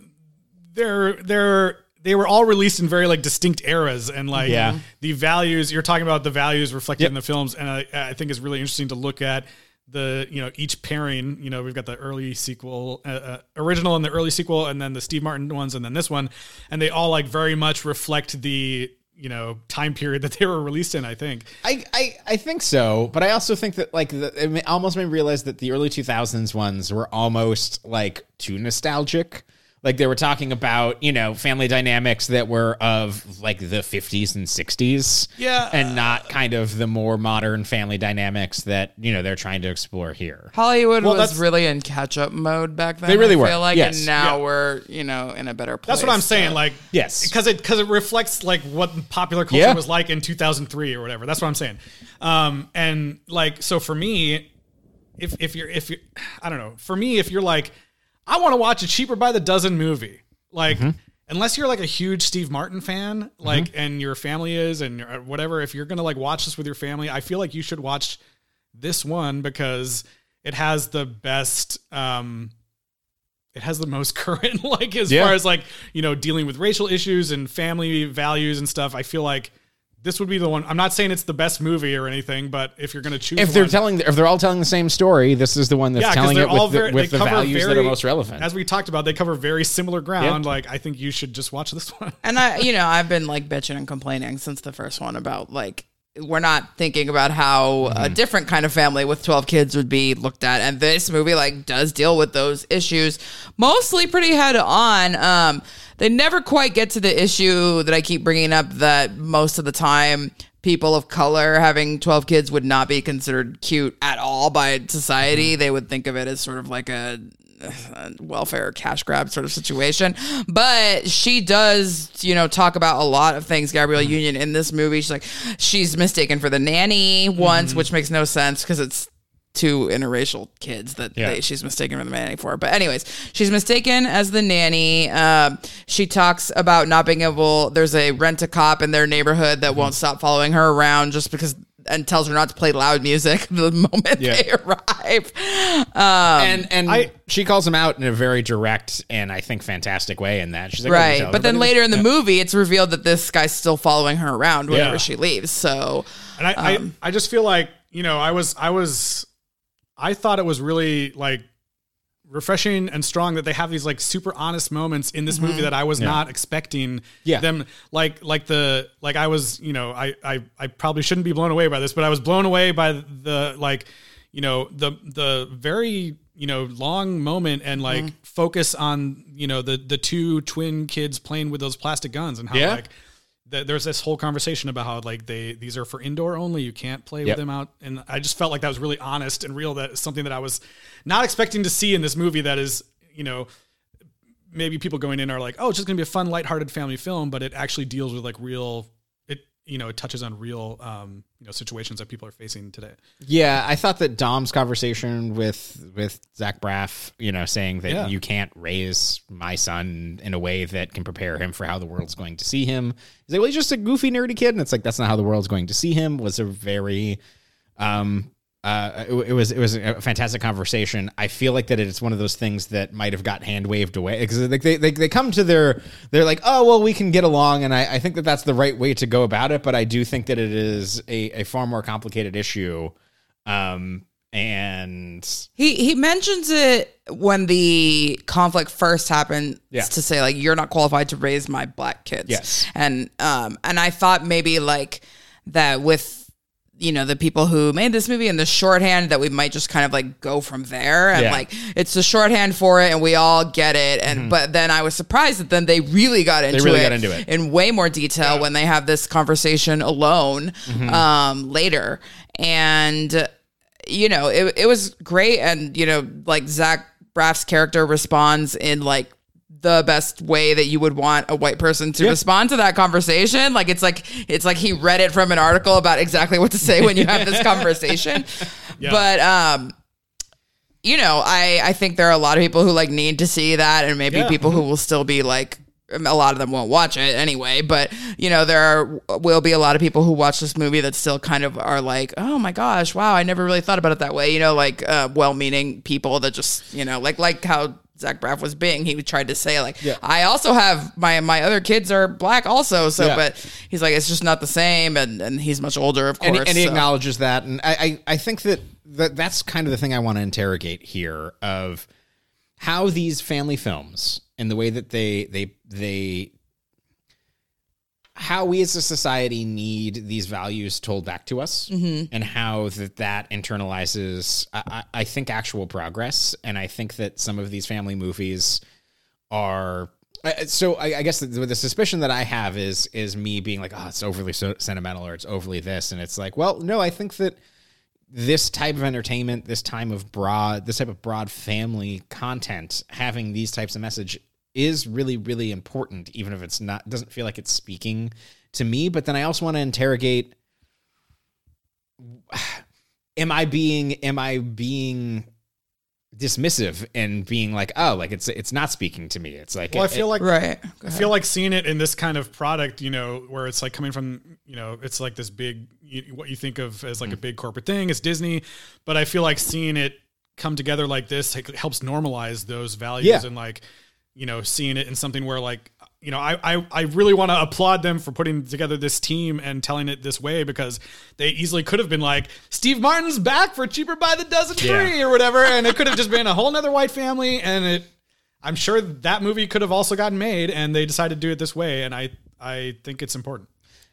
they're they're they were all released in very like distinct eras and like Yeah. the values you're talking about the values reflected in the films and I, I think it's really interesting to look at the you know each pairing you know we've got the early sequel uh, uh, original and the early sequel and then the steve martin ones and then this one and they all like very much reflect the you know time period that they were released in i think I, I, I think so, but I also think that like the, it almost made me realize that the early 2000s ones were almost like too nostalgic. Like they were talking about, you know, family dynamics that were of like the 50s and 60s. Yeah. And not kind of the more modern family dynamics that, you know, they're trying to explore here. Hollywood Well, was that's- really in catch up mode back then. They really I were, Feel like, yes. and now Yeah. we're you know in a better place. that's what i'm saying so- like Yes. because it because it reflects like what popular culture Yeah. was like in 2003 or whatever that's what i'm saying um and like so for me if if you're if you're i don't know for me if you're like i want to watch a cheaper by the dozen movie like unless you're like a huge steve martin fan like and your family is and whatever if you're gonna like watch this with your family i feel like you should watch this one because it has the best um it has the most [LAUGHS] current like as Yeah. far as like you know dealing with racial issues and family values and stuff i feel like this would be the one i'm not saying it's the best movie or anything but if you're gonna choose If they're one, telling, if they're all telling the same story, this is the one that's yeah, 'cause telling it with, all the, with the cover values that are most relevant. As we talked about, they cover very similar ground. Yeah. Like, I think you should just watch this one. And I, you know, I've been like bitching and complaining since the first one about like we're not thinking about how a Mm-hmm. different kind of family with 12 kids would be looked at and this movie like does deal with those issues mostly pretty head on um they never quite get to the issue that I keep bringing up that most of the time people of color having 12 kids would not be considered cute at all by Mm-hmm. society they would think of it as sort of like a a welfare cash grab sort of situation. But she does, you know, talk about a lot of things, Gabrielle Mm-hmm. Union, in this movie. She's like, she's mistaken for the nanny once, Mm-hmm. which makes no sense because it's two interracial kids that Yeah. they, she's mistaken for the nanny for. But anyways, she's mistaken as the nanny. Um, she talks about not being able. There's a rent a cop in their neighborhood that Mm-hmm. won't stop following her around just because. And tells her not to play loud music [LAUGHS] the moment Yeah. they arrive. Um, and and I- she calls him out in a very direct and I think fantastic way in that. She's like, "Oh, right but then later in the this?" movie it's revealed that this guy's still following her around whenever Yeah. she leaves so And I, I, I just feel like, you know, I was, I was, I thought it was really like refreshing and strong that they have these like super honest moments in this movie mm-hmm. that I was not expecting Yeah. them like like the like I was you know I, I I probably shouldn't be blown away by this but I was blown away by the like you know the the very you know long moment and like mm-hmm. focus on you know the the two twin kids playing with those plastic guns and how Yeah. like th- there's this whole conversation about how like they these are for indoor only. You can't play Yep. with them out. And i just felt like that was really honest and real. That is something that i was not expecting to see in this movie that is you know maybe people going in are like oh it's just gonna be a fun lighthearted family film but it actually deals with like real you know it touches on real um you know situations that people are facing today Yeah, I thought that Dom's conversation with with Zach Braff, you know, saying that Yeah. you can't raise my son in a way that can prepare him for how the world's going to see him. He's like, well, he's just a goofy, nerdy kid, and it's like that's not how the world's going to see him. Was a very, um, uh, it, it was it was a fantastic conversation. I feel like that it's one of those things that might have got hand waved away because like they, they they come to their they're like, oh well, we can get along, and I, I think that that's the right way to go about it. But I do think that it is a, a far more complicated issue um and He he mentions it when the conflict first happened Yeah. to say like you're not qualified to raise my black kids. Yes. And um and I thought maybe like that with you know the people who made this movie and the shorthand that we might just kind of like go from there and Yeah. like it's the shorthand for it and we all get it and but then I was surprised that then they really got into really it, got into it. in way more detail when they have this conversation alone Mm-hmm. um later and you know, it, it was great. And, you know, like Zach Braff's character responds in like the best way that you would want a white person to respond to that conversation. Like it's like it's like he read it from an article about exactly what to say when you have this [LAUGHS] conversation. But um you know, I I think there are a lot of people who like need to see that and maybe Yeah. people who will still be like a lot of them won't watch it anyway, but you know, there are, will be a lot of people who watch this movie that still kind of are like, oh my gosh, wow, I never really thought about it that way. You know, like uh, well-meaning people that just, you know, like like how Zach Braff was being. He tried to say like, yeah. I also have my my other kids are black also, so Yeah. but he's like, it's just not the same, and and he's much older, of course. and, he- and he so- acknowledges that and I, I i think that, that that's kind of the thing i want to interrogate here of how these family films and the way that they they they how we as a society need these values told back to us mm-hmm. and how that that internalizes I, I I think actual progress. And i think that some of these family movies are so I, I guess the, the suspicion that I have is is me being like, oh, it's overly so sentimental or it's overly this, and it's like, well, no, I think that this type of entertainment, this time of broad, this type of broad family content, having these types of message is really really important, even if it's not doesn't feel like it's speaking to me. But then I also want to interrogate: [SIGHS] Am I being am I being dismissive and being like, oh, like it's it's not speaking to me. It's like Well, I it- feel like right. I feel like seeing it in this kind of product, you know, where it's like coming from, you know, it's like this big, you, what you think of as like Mm. a big corporate thing. It's Disney, but I feel like seeing it come together like this like, helps normalize those values Yeah. and like, you know, seeing it in something where like, you know, I I, I really want to applaud them for putting together this team and telling it this way because they easily could have been like Steve Martin's back for cheaper by the dozen Yeah. free or whatever, and it could have just been a whole nother white family, and it I'm sure that movie could have also gotten made, and they decided to do it this way, and I I think it's important.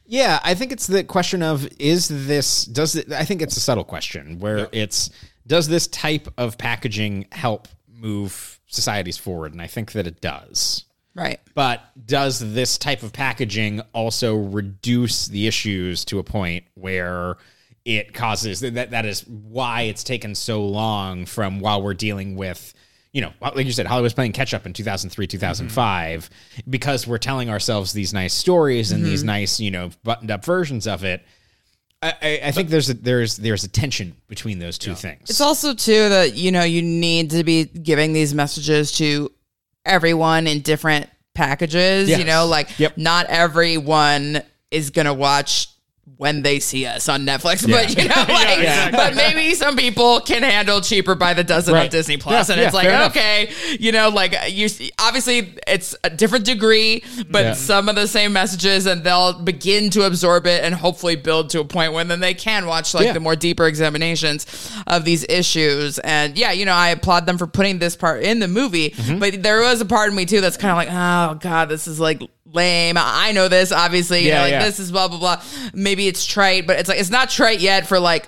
Yeah, I think it's the question of is this does it, I think it's a subtle question where it's does this type of packaging help move societies forward and I think that it does. Right. But does this type of packaging also reduce the issues to a point where it causes that that is why it's taken so long from while we're dealing with you know, like you said, Hollywood's playing catch up in 2003, mm-hmm. 2005, because we're telling ourselves these nice stories and mm-hmm. these nice, you know, buttoned up versions of it. I, I, I think there's a, there's there's a tension between those two things. It's also too that you know you need to be giving these messages to everyone in different packages. Yes. You know, like Yep. not everyone is gonna watch when they see us on Netflix, but you know, [LAUGHS] like, exactly. but maybe some people can handle cheaper by the dozen Right. on Disney Plus, Yeah, and it's yeah, like fair enough. okay, you know, like you obviously it's a different degree, but Yeah. some of the same messages, and they'll begin to absorb it and hopefully build to a point when then they can watch like Yeah. the more deeper examinations of these issues. And yeah, you know, I applaud them for putting this part in the movie, Mm-hmm. but there was a part of me too that's kind of like, oh god, this is like lame. I know this, obviously. You Yeah, know, like yeah. this is blah blah blah. Maybe it's trite, but it's like it's not trite yet for like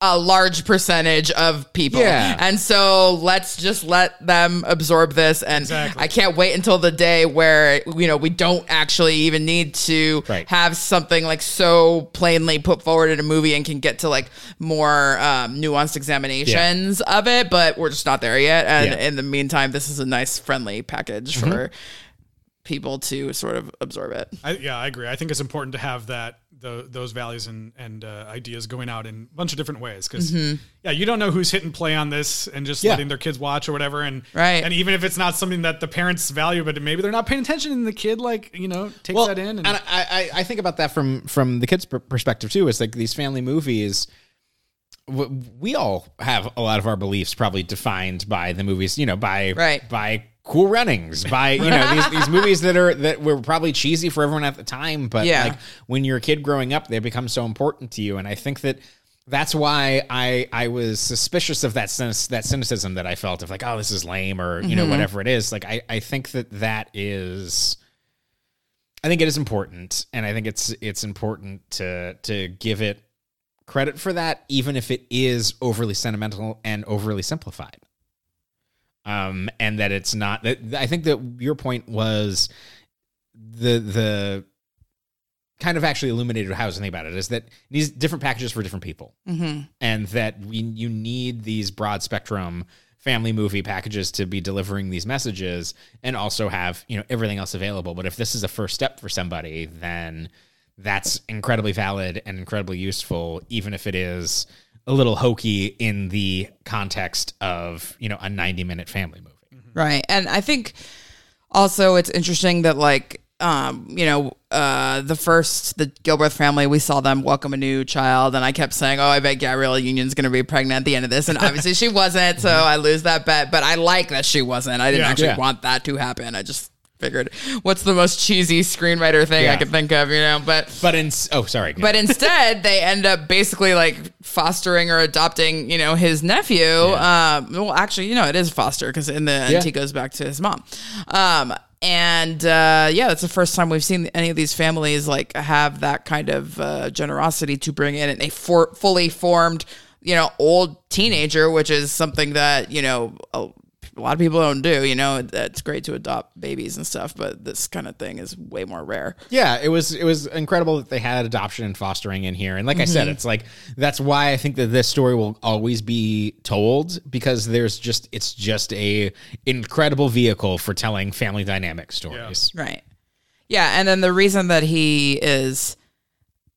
a large percentage of people. Yeah. And so let's just let them absorb this. And Exactly. I can't wait until the day where, you know, we don't actually even need to Right. have something like so plainly put forward in a movie and can get to like more um, nuanced examinations of it. But we're just not there yet. And Yeah. in the meantime, this is a nice, friendly package for people to sort of absorb it. I, yeah, I agree. I think it's important to have that the, those values and and uh, ideas going out in a bunch of different ways because yeah, you don't know who's hitting play on this and just Yeah. letting their kids watch or whatever, and Right. and even if it's not something that the parents value, but maybe they're not paying attention, and the kid like you know takes that in, and, I, I, I think about that from from the kids' per- perspective too. Is like these family movies. w- We all have a lot of our beliefs probably defined by the movies, you know, by Right. by Cool Runnings, by you know these [LAUGHS] these movies that are that were probably cheesy for everyone at the time, but Yeah. like when you're a kid growing up, they become so important to you. And I think that that's why I I was suspicious of that cynic, that cynicism that I felt of like oh this is lame or you know mm-hmm. whatever it is like I I think that that is I think it is important and I think it's it's important to to give it credit for that even if it is overly sentimental and overly simplified um and that it's not that I think that your point was the the kind of actually illuminated how I was thinking about it is that these different packages for different people, mm-hmm. and that we you need these broad spectrum family movie packages to be delivering these messages, and also have you know everything else available. But if this is a first step for somebody, then that's incredibly valid and incredibly useful, even if it is a little hokey in the context of you know a ninety minute family movie. Right. And I think also it's interesting that like um, you know, uh, the first, the Gilbreth family, we saw them welcome a new child, and I kept saying, "Oh, I bet Gabrielle Union's going to be pregnant at the end of this," and obviously she wasn't, so I lose that bet. But I like that she wasn't. I didn't Yeah. actually Yeah. want that to happen. I just figured, what's the most cheesy screenwriter thing I could think of, you know? But But in oh sorry, but instead, they end up basically like fostering or adopting, you know, his nephew. Um, well, actually, you know, it is foster because in the end Yeah. he goes back to his mom. Um, and uh, yeah, that's the first time we've seen any of these families like have that kind of uh, generosity to bring in a for- fully formed, you know, old teenager, which is something that you know. A, a lot of people don't do, you know. It's great to adopt babies and stuff, but this kind of thing is way more rare. Yeah, it was it was incredible that they had adoption and fostering in here. And like I said, mm-hmm. it's like that's why I think that this story will always be told because there's just it's just a incredible vehicle for telling family dynamic stories. Right. Yeah, and then the reason that he is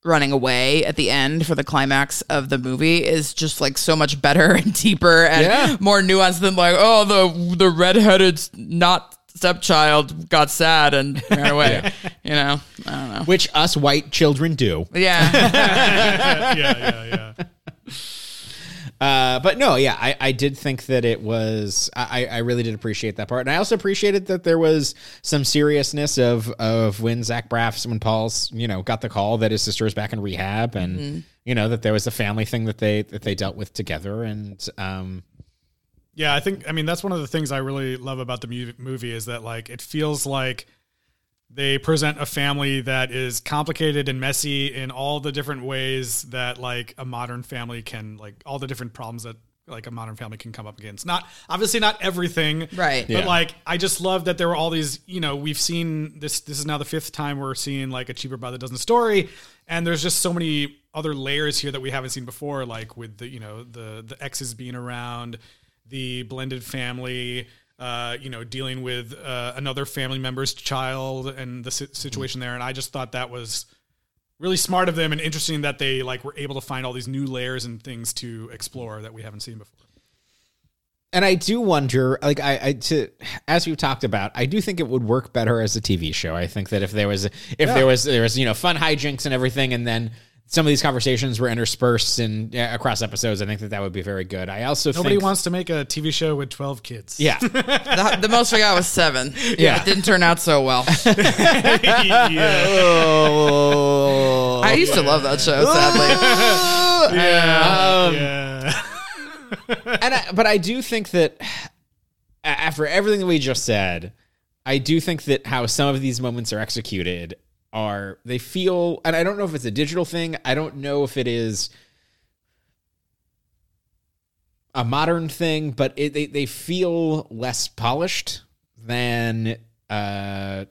running away at the end for the climax of the movie is just like so much better [LAUGHS] and deeper and Yeah. more nuanced than like, oh, the the redheaded not stepchild got sad and ran [LAUGHS] away. You know, I don't know. Which us white children do. Yeah, [LAUGHS] yeah, yeah, yeah. Uh, but no, yeah, I, I did think that it was. I, I really did appreciate that part, and I also appreciated that there was some seriousness of of when Zach Braff's when Paul's you know got the call that his sister is back in rehab, and you know that there was a family thing that they that they dealt with together, and um, Yeah, I think I mean that's one of the things I really love about the mu- movie is that like it feels like they present a family that is complicated and messy in all the different ways that like a modern family can like all the different problems that like a modern family can come up against. Not obviously not everything. Right. But Yeah. like I just love that there were all these, you know, we've seen this this is now the fifth time we're seeing like a cheaper by the dozen story and there's just so many other layers here that we haven't seen before like with the, you know, the the exes being around, the blended family, uh, you know, dealing with uh, another family member's child and the si- situation there and I just thought that was really smart of them and interesting that they like were able to find all these new layers and things to explore that we haven't seen before. and I do wonder, like I, I to as we've talked about, I do think it would work better as a TV show. I think that if there was if there was there was you know fun hijinks and everything, and then some of these conversations were interspersed and yeah, across episodes, I think that that would be very good. I also Nobody think, wants to make a TV show with 12 kids. yeah. [LAUGHS] the, the most we got was seven. Yeah. it didn't turn out so well. [LAUGHS] yeah. Oh. I used to love that show. Sadly, [LAUGHS] um, yeah. and I, but I do think that after everything that we just said, I do think that how some of these moments are executed are they feel, and I don't know if it's a digital thing. I don't know if it is a modern thing, but it, they they feel less polished than uh,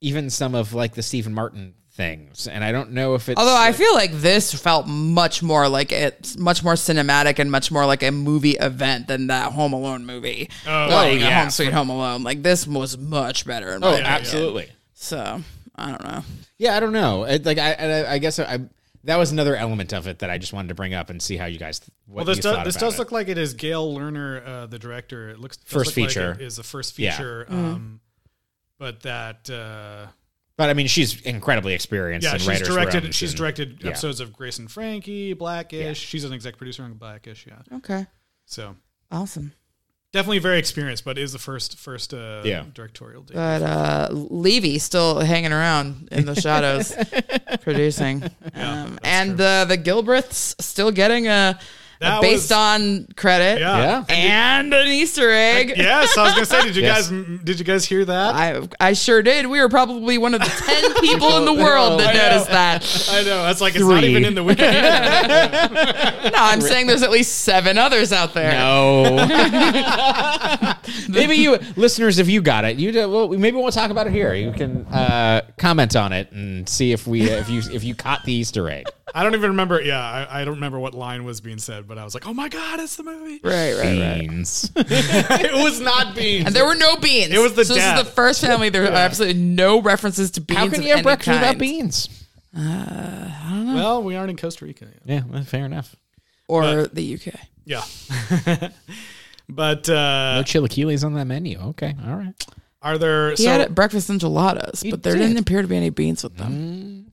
even some of like the Stephen Martin things. And I don't know if it's although I feel like this felt much more like it's much more cinematic and much more like a movie event than that Home Alone movie. Oh, like yeah. Home Sweet Home Alone. Like this was much better. In my oh opinion. absolutely. So I don't know. Yeah, I don't know. It, like I, I, I guess I, that was another element of it that I just wanted to bring up and see how you guys. What Well, this you does this does it. look like it is Gail Lerner, uh, the director. It looks does First look like feature. it is the first Yeah. feature. Um, but that uh, But I mean, she's incredibly experienced. yeah, in she's directed. rooms She's and- directed yeah. episodes of Grace and Frankie, Blackish. She's an exec producer on Blackish. Yeah, Okay. so Awesome. Definitely very experienced, but is the first first uh, Yeah. directorial debut. But uh, Levy still hanging around in the shadows, [LAUGHS] producing, um, and the the Gilbreths still getting a, a That based was- on credit, Yeah. Yeah. and an Easter egg. Yes, I was gonna say, did you [LAUGHS] Yes. guys did you guys hear that? I I sure did. We were probably one of the [LAUGHS] ten people in the world that noticed that. I know. That's like it's not even in the Wikipedia. [LAUGHS] No, I'm saying there's at least seven others out there. No. maybe you listeners, if you got it, you do, well, maybe we'll talk about it here. You can uh, comment on it and see if we if you if you caught the Easter egg. I don't even remember. Yeah, I, I don't remember what line was being said, but I was like, "Oh my god, it's the movie!" Right, right, right. Beans. [LAUGHS] it was not beans. And there were no beans. It was the so dad. This is the first family. There are absolutely no references to beans. How can you have any breakfast without kind. beans? well, we aren't in Costa Rica. Yet. Yeah, well, fair enough. Or the UK. Yeah, [LAUGHS] but uh, No chilaquiles on that menu. Okay, all right. are there? He So, had breakfast enchiladas, but there did. didn't appear to be any beans with them.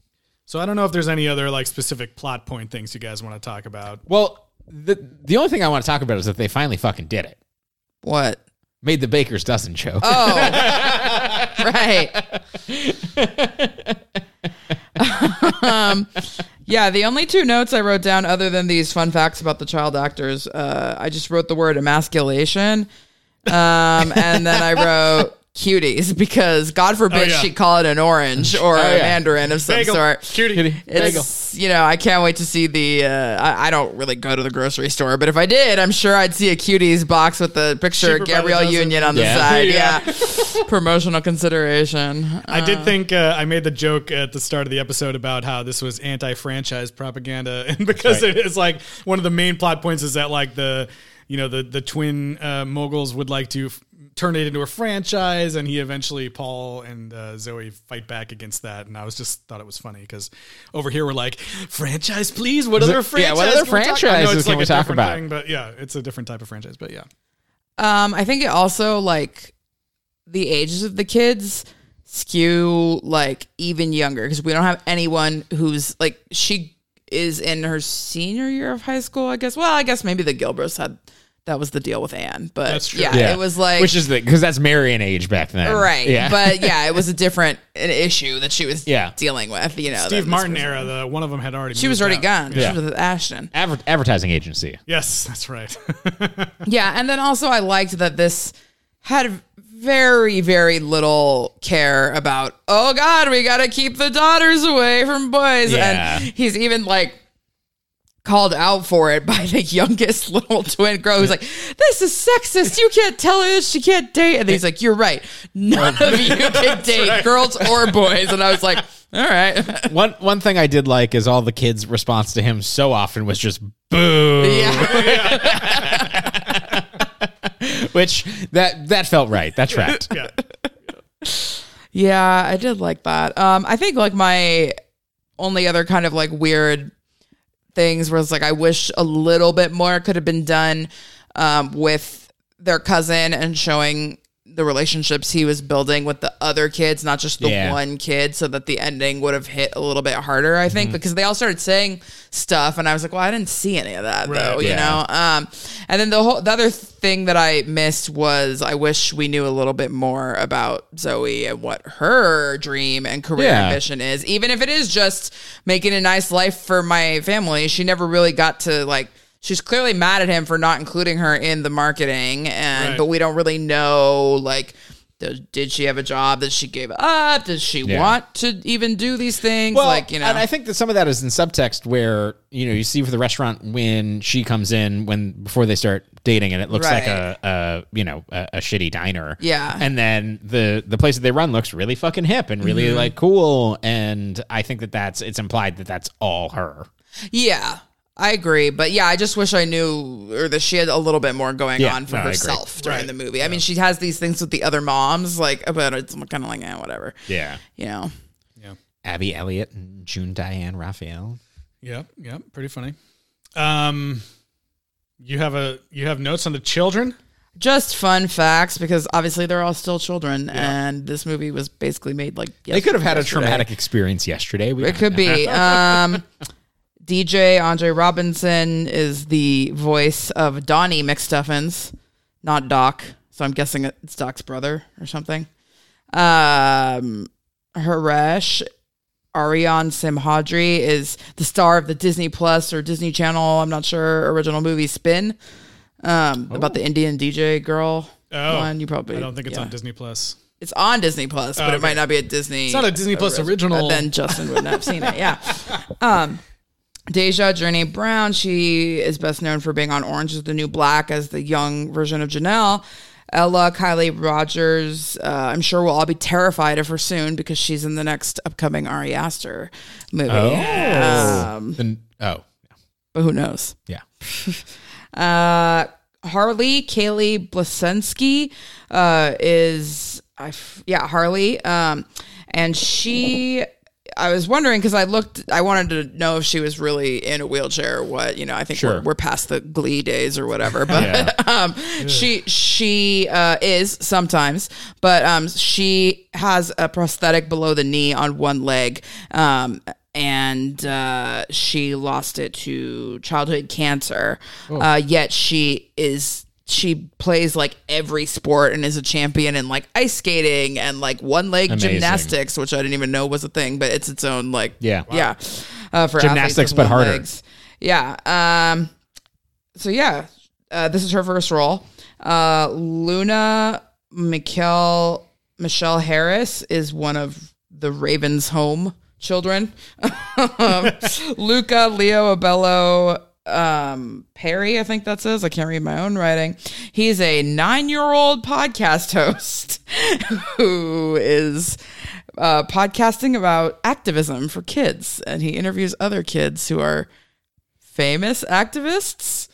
So I don't know if there's any other like specific plot point things you guys want to talk about. Well, the the only thing I want to talk about is that they finally fucking did it. What? Made the baker's dozen show. Oh, [LAUGHS] right. um, yeah, the only two notes I wrote down, other than these fun facts about the child actors, uh, I just wrote the word emasculation, um, and then I wrote cuties because God forbid yeah. she call it an orange [LAUGHS] or a yeah. mandarin of some Bagel, sort. cutie. It's you know I can't wait to see the. Uh, I, I don't really go to the grocery store, but if I did, I'm sure I'd see a cuties box with the picture Cheaper of by Gabrielle. Union on the Yeah. side. [LAUGHS] Yeah. Yeah, promotional consideration. I did think uh, I made the joke at the start of the episode about how this was anti-franchise propaganda, [LAUGHS] and because Right. it is like one of the main plot points is that like the you know the the twin uh, moguls would like to f- turn it into a franchise, and he eventually Paul and uh, Zoe fight back against that, and I was just thought it was funny because over here we're like franchise, please. What other it- yeah, franchise? what other can we talk- I know franchises it's can like we a talk about? thing, but yeah, it's a different type of franchise, but yeah. Um, I think it also like the ages of the kids skew like even younger because we don't have anyone who's like she is in her senior year of high school. I guess. Well, I guess maybe the Gilbreths had that was the deal with Anne, but That's true. yeah, it was like which is the because that's Marion age back then, right. Yeah, But [LAUGHS] yeah, it was a different an issue that she was Yeah. dealing with. You know, Steve Martin was- era, the one of them had already She was already out. gone. Yeah. She was with Ashton. Adver- advertising agency. Yes, that's right. [LAUGHS] Yeah, and then also I liked that this had very very little care about oh god we got to keep the daughters away from boys Yeah. and he's even like called out for it by the youngest [LAUGHS] little twin girl who's like this is sexist. You can't tell her this. She can't date. And he's like you're right. None of you [LAUGHS] can date girls or boys. And i was like all right. [LAUGHS] One one thing I did like is all the kids' response to him so often was just boo, yeah. Which that that felt right. That tracked. yeah. Yeah, I did like that. Um, I think like my only other kind of like weird things where it's like I wish a little bit more could have been done um, with their cousin and showing the relationships he was building with the other kids, not just the Yeah. one kid, so that the ending would have hit a little bit harder. I Mm-hmm. think because they all started saying stuff, and I was like, well, I didn't see any of that though, you yeah. know. Um, and then the whole the other thing that I missed was I wish we knew a little bit more about Zoe and what her dream and career Yeah. ambition is, even if it is just making a nice life for my family. She never really got to like. She's clearly mad at him for not including her in the marketing, and Right. but we don't really know like. Did, she have a job that she gave up? Does she Yeah. want to even do these things? Well, like you know, and I think that some of that is in subtext where you know you see for the restaurant when she comes in when before they start dating and it looks like a, a you know a, a shitty diner. Yeah. and then the the place that they run looks really fucking hip and really Mm-hmm. like cool, and I think that that's it's implied that that's all her. Yeah, I agree. But yeah, I just wish I knew or that she had a little bit more going Yeah, on for no, herself during Right. the movie. I mean, she has these things with the other moms, like, but it's kind of like, eh, whatever. Yeah, You know, Yeah. Abby Elliott and June Diane Raphael. Yep, yep, pretty funny. Um, you have a you have notes on the children. just fun facts because obviously they're all still children, and this movie was basically made like They could have had a traumatic experience yesterday. We It could be. Um, [LAUGHS] DJ Andre Robinson is the voice of Donny McStuffins, not Doc. So I'm guessing it's Doc's brother or something. Um, Haresh Aryan Simhadri is the star of the Disney Plus or Disney Channel. I'm not sure original movie Spin um, about the Indian DJ girl. Oh, one. You probably I don't think it's yeah. on Disney Plus. It's on Disney Plus, but Oh, it might not be a Disney. It's not a Disney Plus original. Then Justin wouldn't have seen it. Yeah. [LAUGHS] Um, Deja Journey Brown. She is best known for being on Orange Is the New Black as the young version of Janelle. Ella Kylie Rogers. Uh, I'm sure we'll all be terrified of her soon because she's in the next upcoming Ari Aster movie. Um, Then- oh, but who knows? yeah. [LAUGHS] Uh, Harley Caylee Blosenski uh, is I f- yeah Harley um, and she I was wondering because I looked I wanted to know if she was really in a wheelchair or what you know I think Sure. we're, we're past the Glee days or whatever [LAUGHS] but [LAUGHS] um, she she uh, is sometimes but um, she has a prosthetic below the knee on one leg um, and uh, she lost it to childhood cancer. Uh, yet she is she plays like every sport and is a champion in like ice skating and like one leg Amazing. gymnastics, which I didn't even know was a thing, but it's its own like Yeah. yeah uh, for Gymnastics, but one harder. legs. Yeah. Um. So yeah, uh, this is her first role. Uh, Luna Mikel Michelle Harris is one of the Ravens' home children. [LAUGHS] um, Luca Leo Abelo um, Perry, I think that says. I can't read my own writing. He's a nine-year-old podcast [LAUGHS] host who is uh, podcasting about activism for kids, and he interviews other kids who are famous activists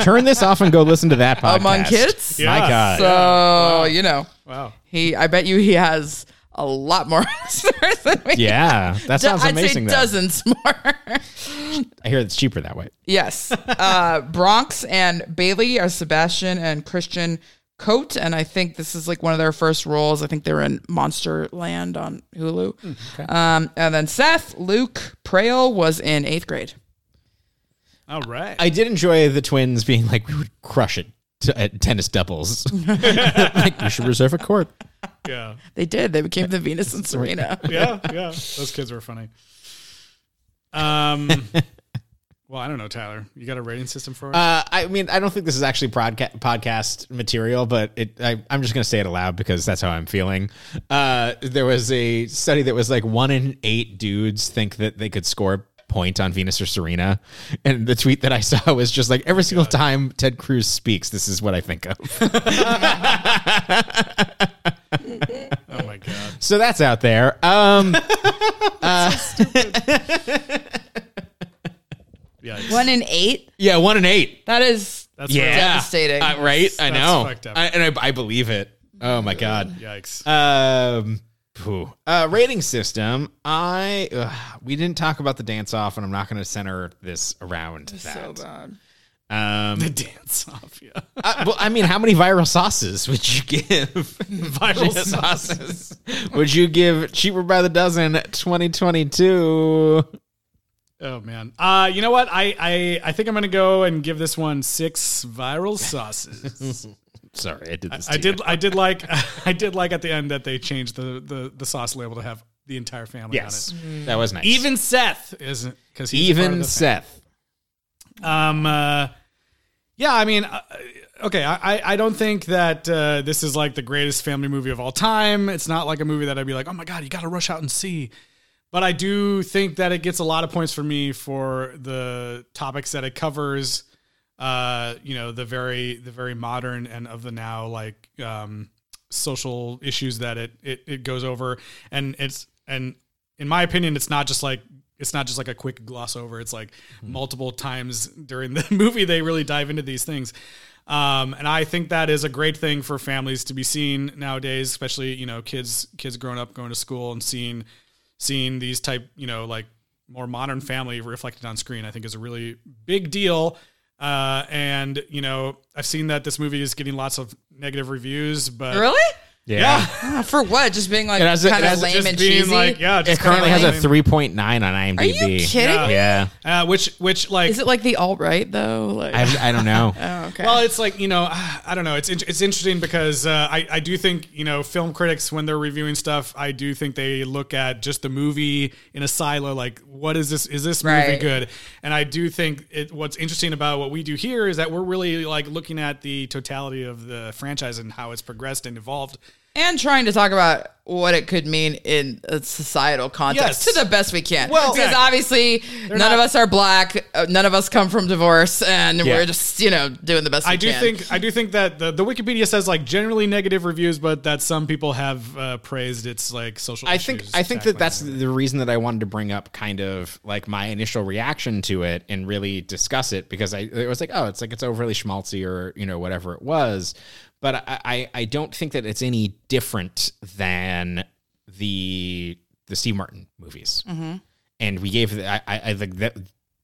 Turn this off and go listen to that [LAUGHS] podcast. among kids. My God. So you know, Wow. he. I bet you he has a lot more [LAUGHS] listeners than we. yeah, that sounds I'd amazing. say though. dozens more. [LAUGHS] I hear it's cheaper that way. yes, uh, Bronx and Bailey are Sebastian and Christian Cote, and I think this is like one of their first roles. I think they were in Monsterland on Hulu. um, and then Seth Luke Prael was in eighth grade. All right. I did enjoy the twins being like, we would crush it t- at tennis doubles. [LAUGHS] like, we should reserve a court. yeah. They did. They became the Venus and Serena. Yeah. Yeah. Those kids were funny. Um. [LAUGHS] well, I don't know, Tyler. You got a rating system for us? Uh, I mean, I don't think this is actually podca- podcast material, but it, I, I'm just going to say it aloud because that's how I'm feeling. Uh, there was a study that was like one in eight dudes think that they could score a point on Venus or Serena. And the tweet that I saw [LAUGHS] was just like, every single time Ted Cruz speaks, this is what I think of. [LAUGHS] my god. so that's out there. Um, [LAUGHS] Yeah. One in eight. yeah, one in eight. That is That's Yeah. devastating. Uh, right? I That's know. fucked up. I, and I, I believe it. Oh my God. Yikes. Um, phew. uh, rating system. I ugh, we didn't talk about the dance off, and I'm not going to center this around that. so bad. Um, [LAUGHS] the dance off. Yeah. uh, well, I mean, how many viral sauces would you give? [LAUGHS] Viral [LAUGHS] sauces. would you give cheaper by the dozen 2022? Oh man. Uh, you know what? I I I think I'm gonna go and give this one six viral sauces. Sorry, I did this. I you. did I did like I did like at the end that they changed the the, the sauce label to have the entire family Yes, on it. that was nice. Even Seth isn't because he's part of even the Seth. Um, uh, yeah, I mean, uh, okay, I, I- don't think that uh, this is like the greatest family movie of all time. It's not like a movie that I'd be like, oh my god, you got to rush out and see. But I do think that it gets a lot of points for me for the topics that it covers. Uh, you know, the very the very modern and of the now like um, social issues that it, it it goes over, and it's and in my opinion, it's not just like it's not just like a quick gloss over. It's like multiple times during the [LAUGHS] movie they really dive into these things. Um, and I think that is a great thing for families to be seen nowadays, especially you know kids kids growing up going to school and seeing seeing these type you know like more modern family reflected on screen. I think is a really big deal. Uh, and you know I've seen that this movie is getting lots of negative reviews, but Really? Yeah. Uh, for what? Just being like It kind of lame just and being cheesy. like, yeah, It currently has a 3.9 on IMDb. Are IMDb. you kidding? Yeah. Uh, which which like Is it like the alt right though? Like, I, I don't know. [LAUGHS] oh, okay. Well, it's like you know, I don't know. It's it's interesting because uh, I I do think you know film critics when they're reviewing stuff, I do think they look at just the movie in a silo. Like, what is this? Is this movie Right. good? And I do think it. What's interesting about what we do here is that we're really like looking at the totality of the franchise and how it's progressed and evolved. And trying to talk about what it could mean in a societal context Yes. to the best we can. Well, because exactly. obviously none not- of us are black, uh, none of us come from divorce, and Yeah. we're just you know doing the best. we I do can. think I do think that the, the Wikipedia says like generally negative reviews, but that some people have uh, praised its like social. I think I think that that's and the reason that I wanted to bring up kind of like my initial reaction to it and really discuss it because I it was like oh it's like it's overly schmaltzy or you know whatever it was, but I I, I don't think that it's any different than the the Steve Martin movies, and we gave the- I I, I think that.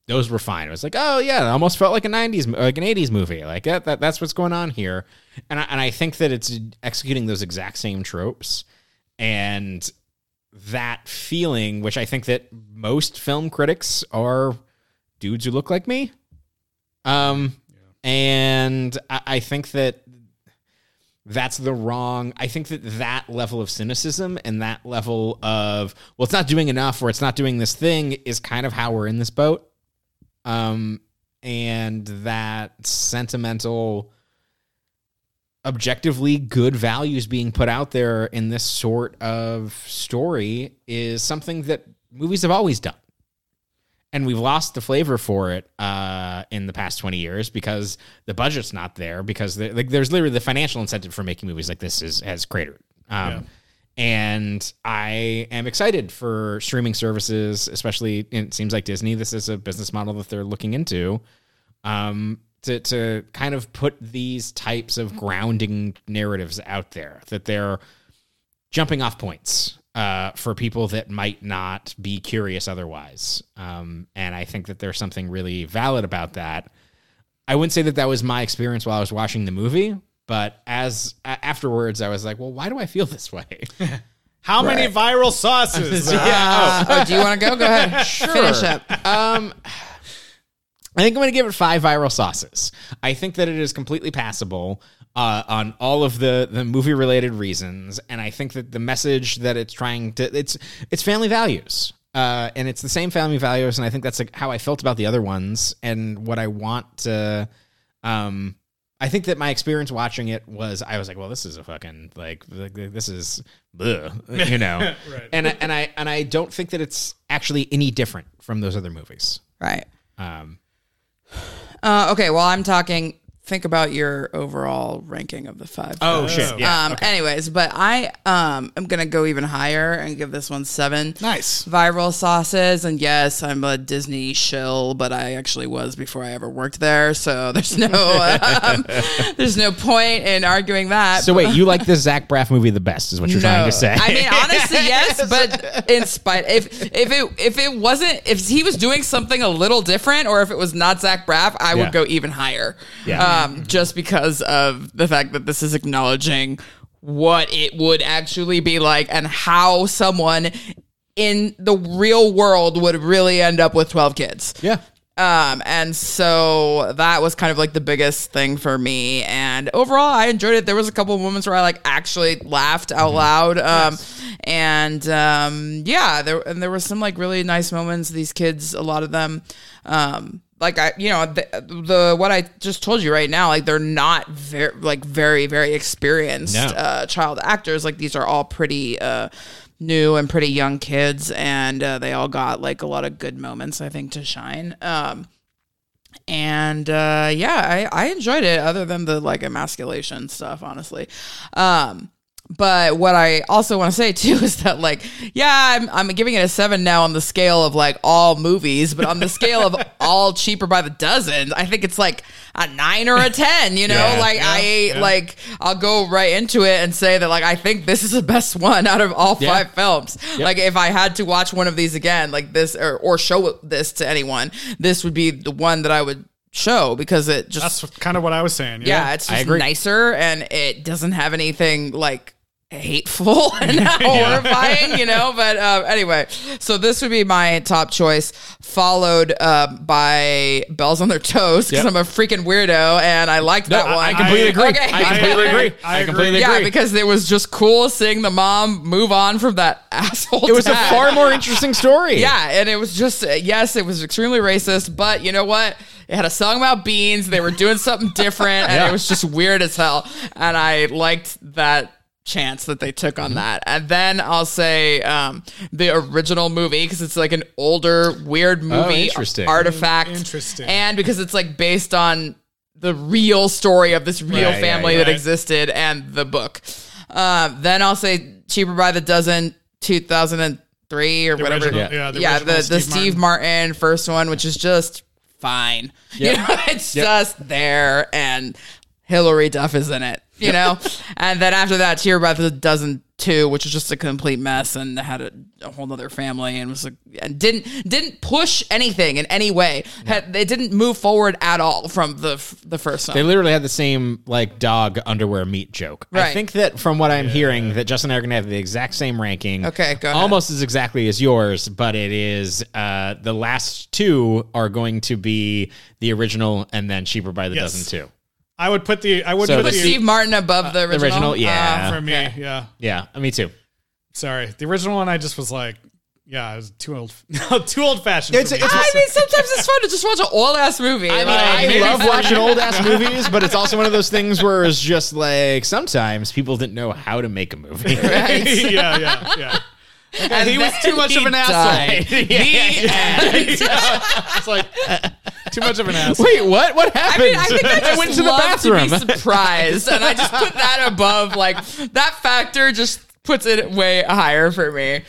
Those were fine. It was like, oh yeah, it almost felt like a '90s, like an '80s movie. Like that, that that's what's going on here, and I, and I think that it's executing those exact same tropes, and that feeling, which I think that most film critics are dudes who look like me. Um, and I, I think that that's the wrong. I think that that level of cynicism and that level of well, it's not doing enough or it's not doing this thing is kind of how we're in this boat. Um, and that sentimental objectively good values being put out there in this sort of story is something that movies have always done. And we've lost the flavor for it uh, in the past 20 years because the budget's not there because there, like, there's literally the financial incentive for making movies like this is has cratered. Um, And I am excited for streaming services, especially it seems like Disney. This is a business model that they're looking into um, to to kind of put these types of grounding narratives out there that they're jumping off points uh, for people that might not be curious otherwise. Um, and I think that there's something really valid about that. I wouldn't say that that was my experience while I was watching the movie, but as a- afterwards, I was like, well, why do I feel this way? [LAUGHS] How many viral sauces? [LAUGHS] Uh, [LAUGHS] oh, do you want to go? Go ahead. Finish up. Um, I think I'm going to give it five viral sauces. I think that it is completely passable uh, on all of the the movie related reasons, and I think that the message that it's trying to it's it's family values. Uh, and it's the same family values, and I think that's like how I felt about the other ones, and what I want to. Um, I think that my experience watching it was I was like, well, this is a fucking like, like this is, bleh, you know, [LAUGHS] Right. and I- and I and I don't think that it's actually any different from those other movies. Right. Um, Uh, okay. Well, I'm talking. Think about your overall ranking of the five. oh films. shit, yeah. um. Anyways, but I um am gonna go even higher and give this one seven. Nice. Viral sauces, and yes, I'm a Disney shill, but I actually was before I ever worked there, so there's no [LAUGHS] um, there's no point in arguing that. So wait, you like this Zach Braff movie the best? Is what you're trying to say? I mean, honestly, [LAUGHS] yes, but in spite if if it if it wasn't if he was doing something a little different, or if it was not Zach Braff, I Yeah. would go even higher. Yeah. Um, just because of the fact that this is acknowledging what it would actually be like and how someone in the real world would really end up with 12 kids. yeah. Um, and so that was kind of like the biggest thing for me. And overall, I enjoyed it. There was a couple of moments where I like actually laughed out loud. Um, and um, yeah, there and there were some like really nice moments. These kids, a lot of them, um, like I, you know, the, the what I just told you right now, like they're not very like very very experienced No. uh, child actors. Like these are all pretty. Uh, new and pretty young kids and uh, they all got like a lot of good moments i think to shine um and uh yeah i i enjoyed it other than the like emasculation stuff honestly um but what I also want to say too [LAUGHS] is that like, yeah, I'm, I'm giving it a seven now on the scale of like all movies, but on the scale of [LAUGHS] all cheaper by the dozen, I think it's like a nine or a ten. You know, Yeah. like I like I'll go right into it and say that like I think this is the best [LAUGHS] one out of all Yeah. five films. Like if I had to watch one of these again, like this or or show this to anyone, this would be the one that I would show because it just That's kind of what I was saying. yeah, it's I just nicer and it doesn't have anything like hateful [LAUGHS] and [LAUGHS] horrifying, you know. But uh, anyway, so this would be my top choice, followed uh, by Bells on Their Toes because Yep. I'm a freaking weirdo and I liked that I- one. I completely agree. Okay. I completely agree. [LAUGHS] I I completely yeah, agree. because it was just cool seeing the mom move on from that asshole. It was a far more interesting story. Yeah, and it was just uh, yes, it was extremely racist, but you know what? It had a song about beans. They were doing something different, and Yeah. it was just weird as hell. And I liked that chance that they took Mm-hmm. on that. And then I'll say um, the original movie because it's like an older, weird movie Oh, interesting. artifact. Interesting. and because it's like based on the real story of this real Right, family right, that right. existed and the book. Um, then I'll say cheaper by the dozen, two thousand and three or whatever. original- yeah, the yeah, original the, the Steve Steve Martin. first one, which is just fine. [LAUGHS] You know, it's just there, and Hilary Duff is in it. You know, [LAUGHS] and then after that, Cheer by the Dozen Two, which was just a complete mess and had a, a whole other family and was like, and didn't didn't push anything in any way. Had, they didn't move forward at all from the f- the first They literally had the same like dog underwear meat joke. Right. I think that from what I'm hearing, that Justin and I are gonna have the exact same ranking. Okay, go ahead. Almost as exactly as yours, but it is uh, the last two are going to be the original and then cheaper by the Yes. dozen too. I would put the I would So put Put the, Steve Martin above uh, the original. original, oh, yeah. for me. Yeah, Yeah, me too. sorry. The original one, I just was like, yeah, I was too old, [LAUGHS] too old fashioned. It's- it's- I mean, [LAUGHS] sometimes it's fun to just watch an old ass movie. I mean, Like, I maybe love watching old ass [LAUGHS] movies, but it's also one of those things where it's just like sometimes people didn't know how to make a movie. Right. yeah, yeah, yeah. And he was too much he of an asshole. died. It's like too much of an ass. Wait, what? What I happened? mean, I think I just went to the bathroom. to be surprised, and I just put that above. Like that factor just puts it way higher for me.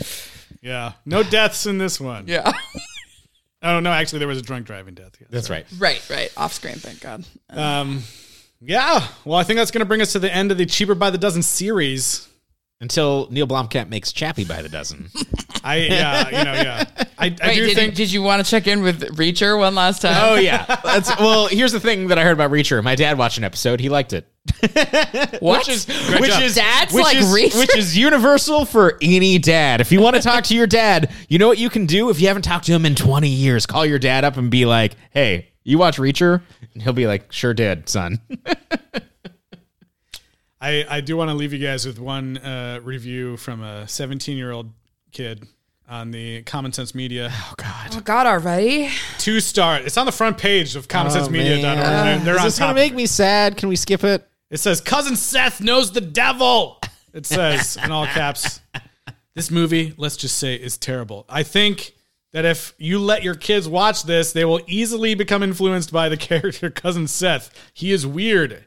Yeah, no deaths in this one. Yeah, [LAUGHS] Oh no, actually, there was a drunk driving death. Yeah. That's right. right, right. Off screen, thank God. Um, yeah. Well, I think that's going to bring us to the end of the cheaper by the dozen series. Until Neil Blomkamp makes Chappie by the dozen. [LAUGHS] I yeah, you know yeah. I, I do did, think you, did you want to check in with Reacher one last time? Oh yeah. That's well, here's the thing that I heard about Reacher. My dad watched an episode. He liked it. [LAUGHS] what? Which is which job. is Dads which like is, Reacher? which is universal for any dad. If you want to talk to your dad, you know what you can do if you haven't talked to him in 20 years. Call your dad up and be like, "Hey, you watch Reacher?" And he'll be like, "Sure did, son." [LAUGHS] I I do want to leave you guys with one uh, review from a 17 year old kid on the Common Sense Media. [LAUGHS] Oh god. oh God, already? Two star. It's on the front page of commonsensemedia.org. They're, oh, they're Is on this is gonna top. make me sad? Can we skip it? It says cousin Seth knows the devil. It says in all caps. [LAUGHS] This movie, let's just say, is terrible. I think that if you let your kids watch this, they will easily become influenced by the [LAUGHS] character cousin Seth. He is weird.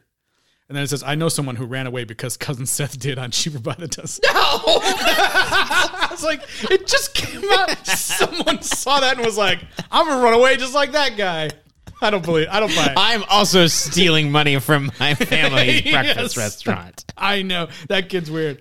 And then it says, I know someone who ran away because cousin Seth did on Cheaper by the Dozen. [LAUGHS] No. [LAUGHS] It's like it just came out. Someone saw that and was like, I'm gonna run away just like that guy. I don't believe I don't buy it. I'm also stealing money from my [LAUGHS] family's breakfast Yes. restaurant. I know. That kid's weird.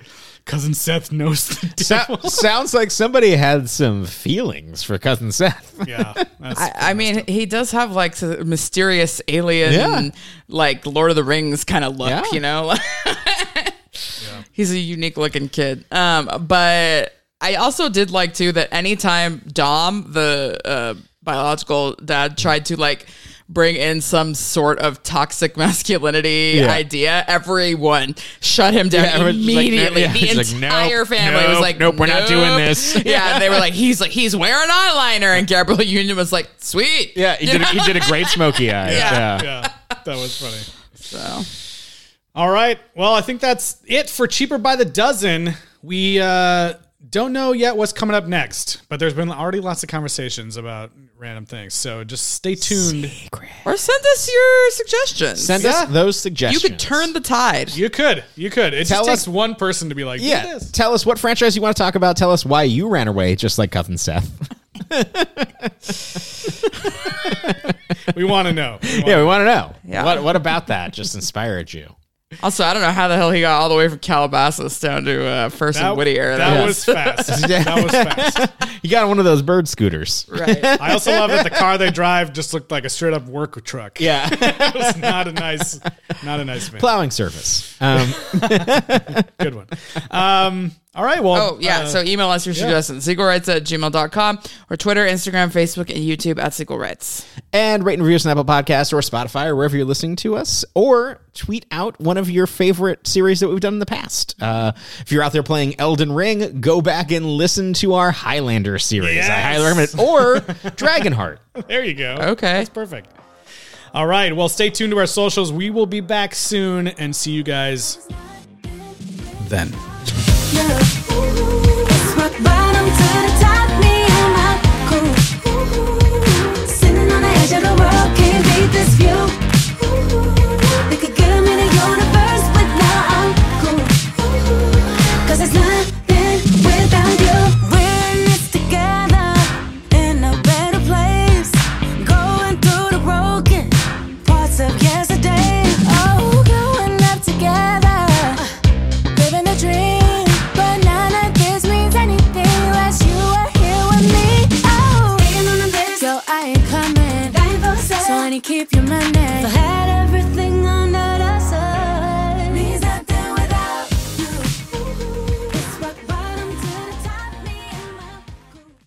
Cousin Seth knows the So- sounds like somebody had some feelings for cousin Seth. yeah. [LAUGHS] That's, I, I mean, he does have like a mysterious alien, Yeah. like Lord of the Rings kind of look, Yeah. you know? [LAUGHS] He's a unique looking kid. Um, but I also did like too that anytime Dom, the uh, biological dad, tried to like bring in some sort of toxic [LAUGHS] masculinity Yeah. idea, everyone shut him down Yeah, everyone's just like, immediately. yeah, the it's like, entire nope, family was like, nope, we're not doing this. [LAUGHS] Yeah, and they were like, he's like, he's wearing eyeliner, and Gabrielle Union was like, sweet. Yeah, he did, a, he did a great smoky [LAUGHS] eye. Yeah. yeah. That was funny. So. All right. Well, I think that's it for Cheaper by the Dozen. We uh, don't know yet what's coming up next, but there's been already lots of conversations about random things. So just stay tuned. Or send us your suggestions. Send Yeah. us those suggestions. you could turn the tide. You could. You could. It Tell just takes us- one person to be like, Yeah. yeah. this. Tell us what franchise you want to talk about. Tell us why you ran away, just like cousin Seth. [LAUGHS] We want to know. We wanna yeah, we want to know. Yeah. What, what about that just inspired you? Also, I don't know how the hell he got all the way from Calabasas down to uh, First and Whittier. that [LAUGHS] That was fast. that was fast. You got one of those bird scooters. right. [LAUGHS] I also love that the car they drive just looked like a straight up work truck. Yeah. [LAUGHS] it was not a nice, not a nice van. Plowing service. Um, Good one. Um, all right. Well. Oh, yeah. uh, so email us your suggestions. Sequelrights at gmail.com or Twitter, Instagram, Facebook, and YouTube at Sequel Rights. and rate and review us on Apple Podcasts or Spotify or wherever you're listening to us, or tweet out one of your favorite series that we've done in the past. Uh, if you're out there playing Elden Ring, go back and listen to our Highlander series. I Yes. highly recommend it. Or [LAUGHS] Dragonheart. there you go. Okay. That's perfect. All right. Well, stay tuned to our socials. We will be back soon and see you guys then. This view. They could 'em in the universe, keep your money.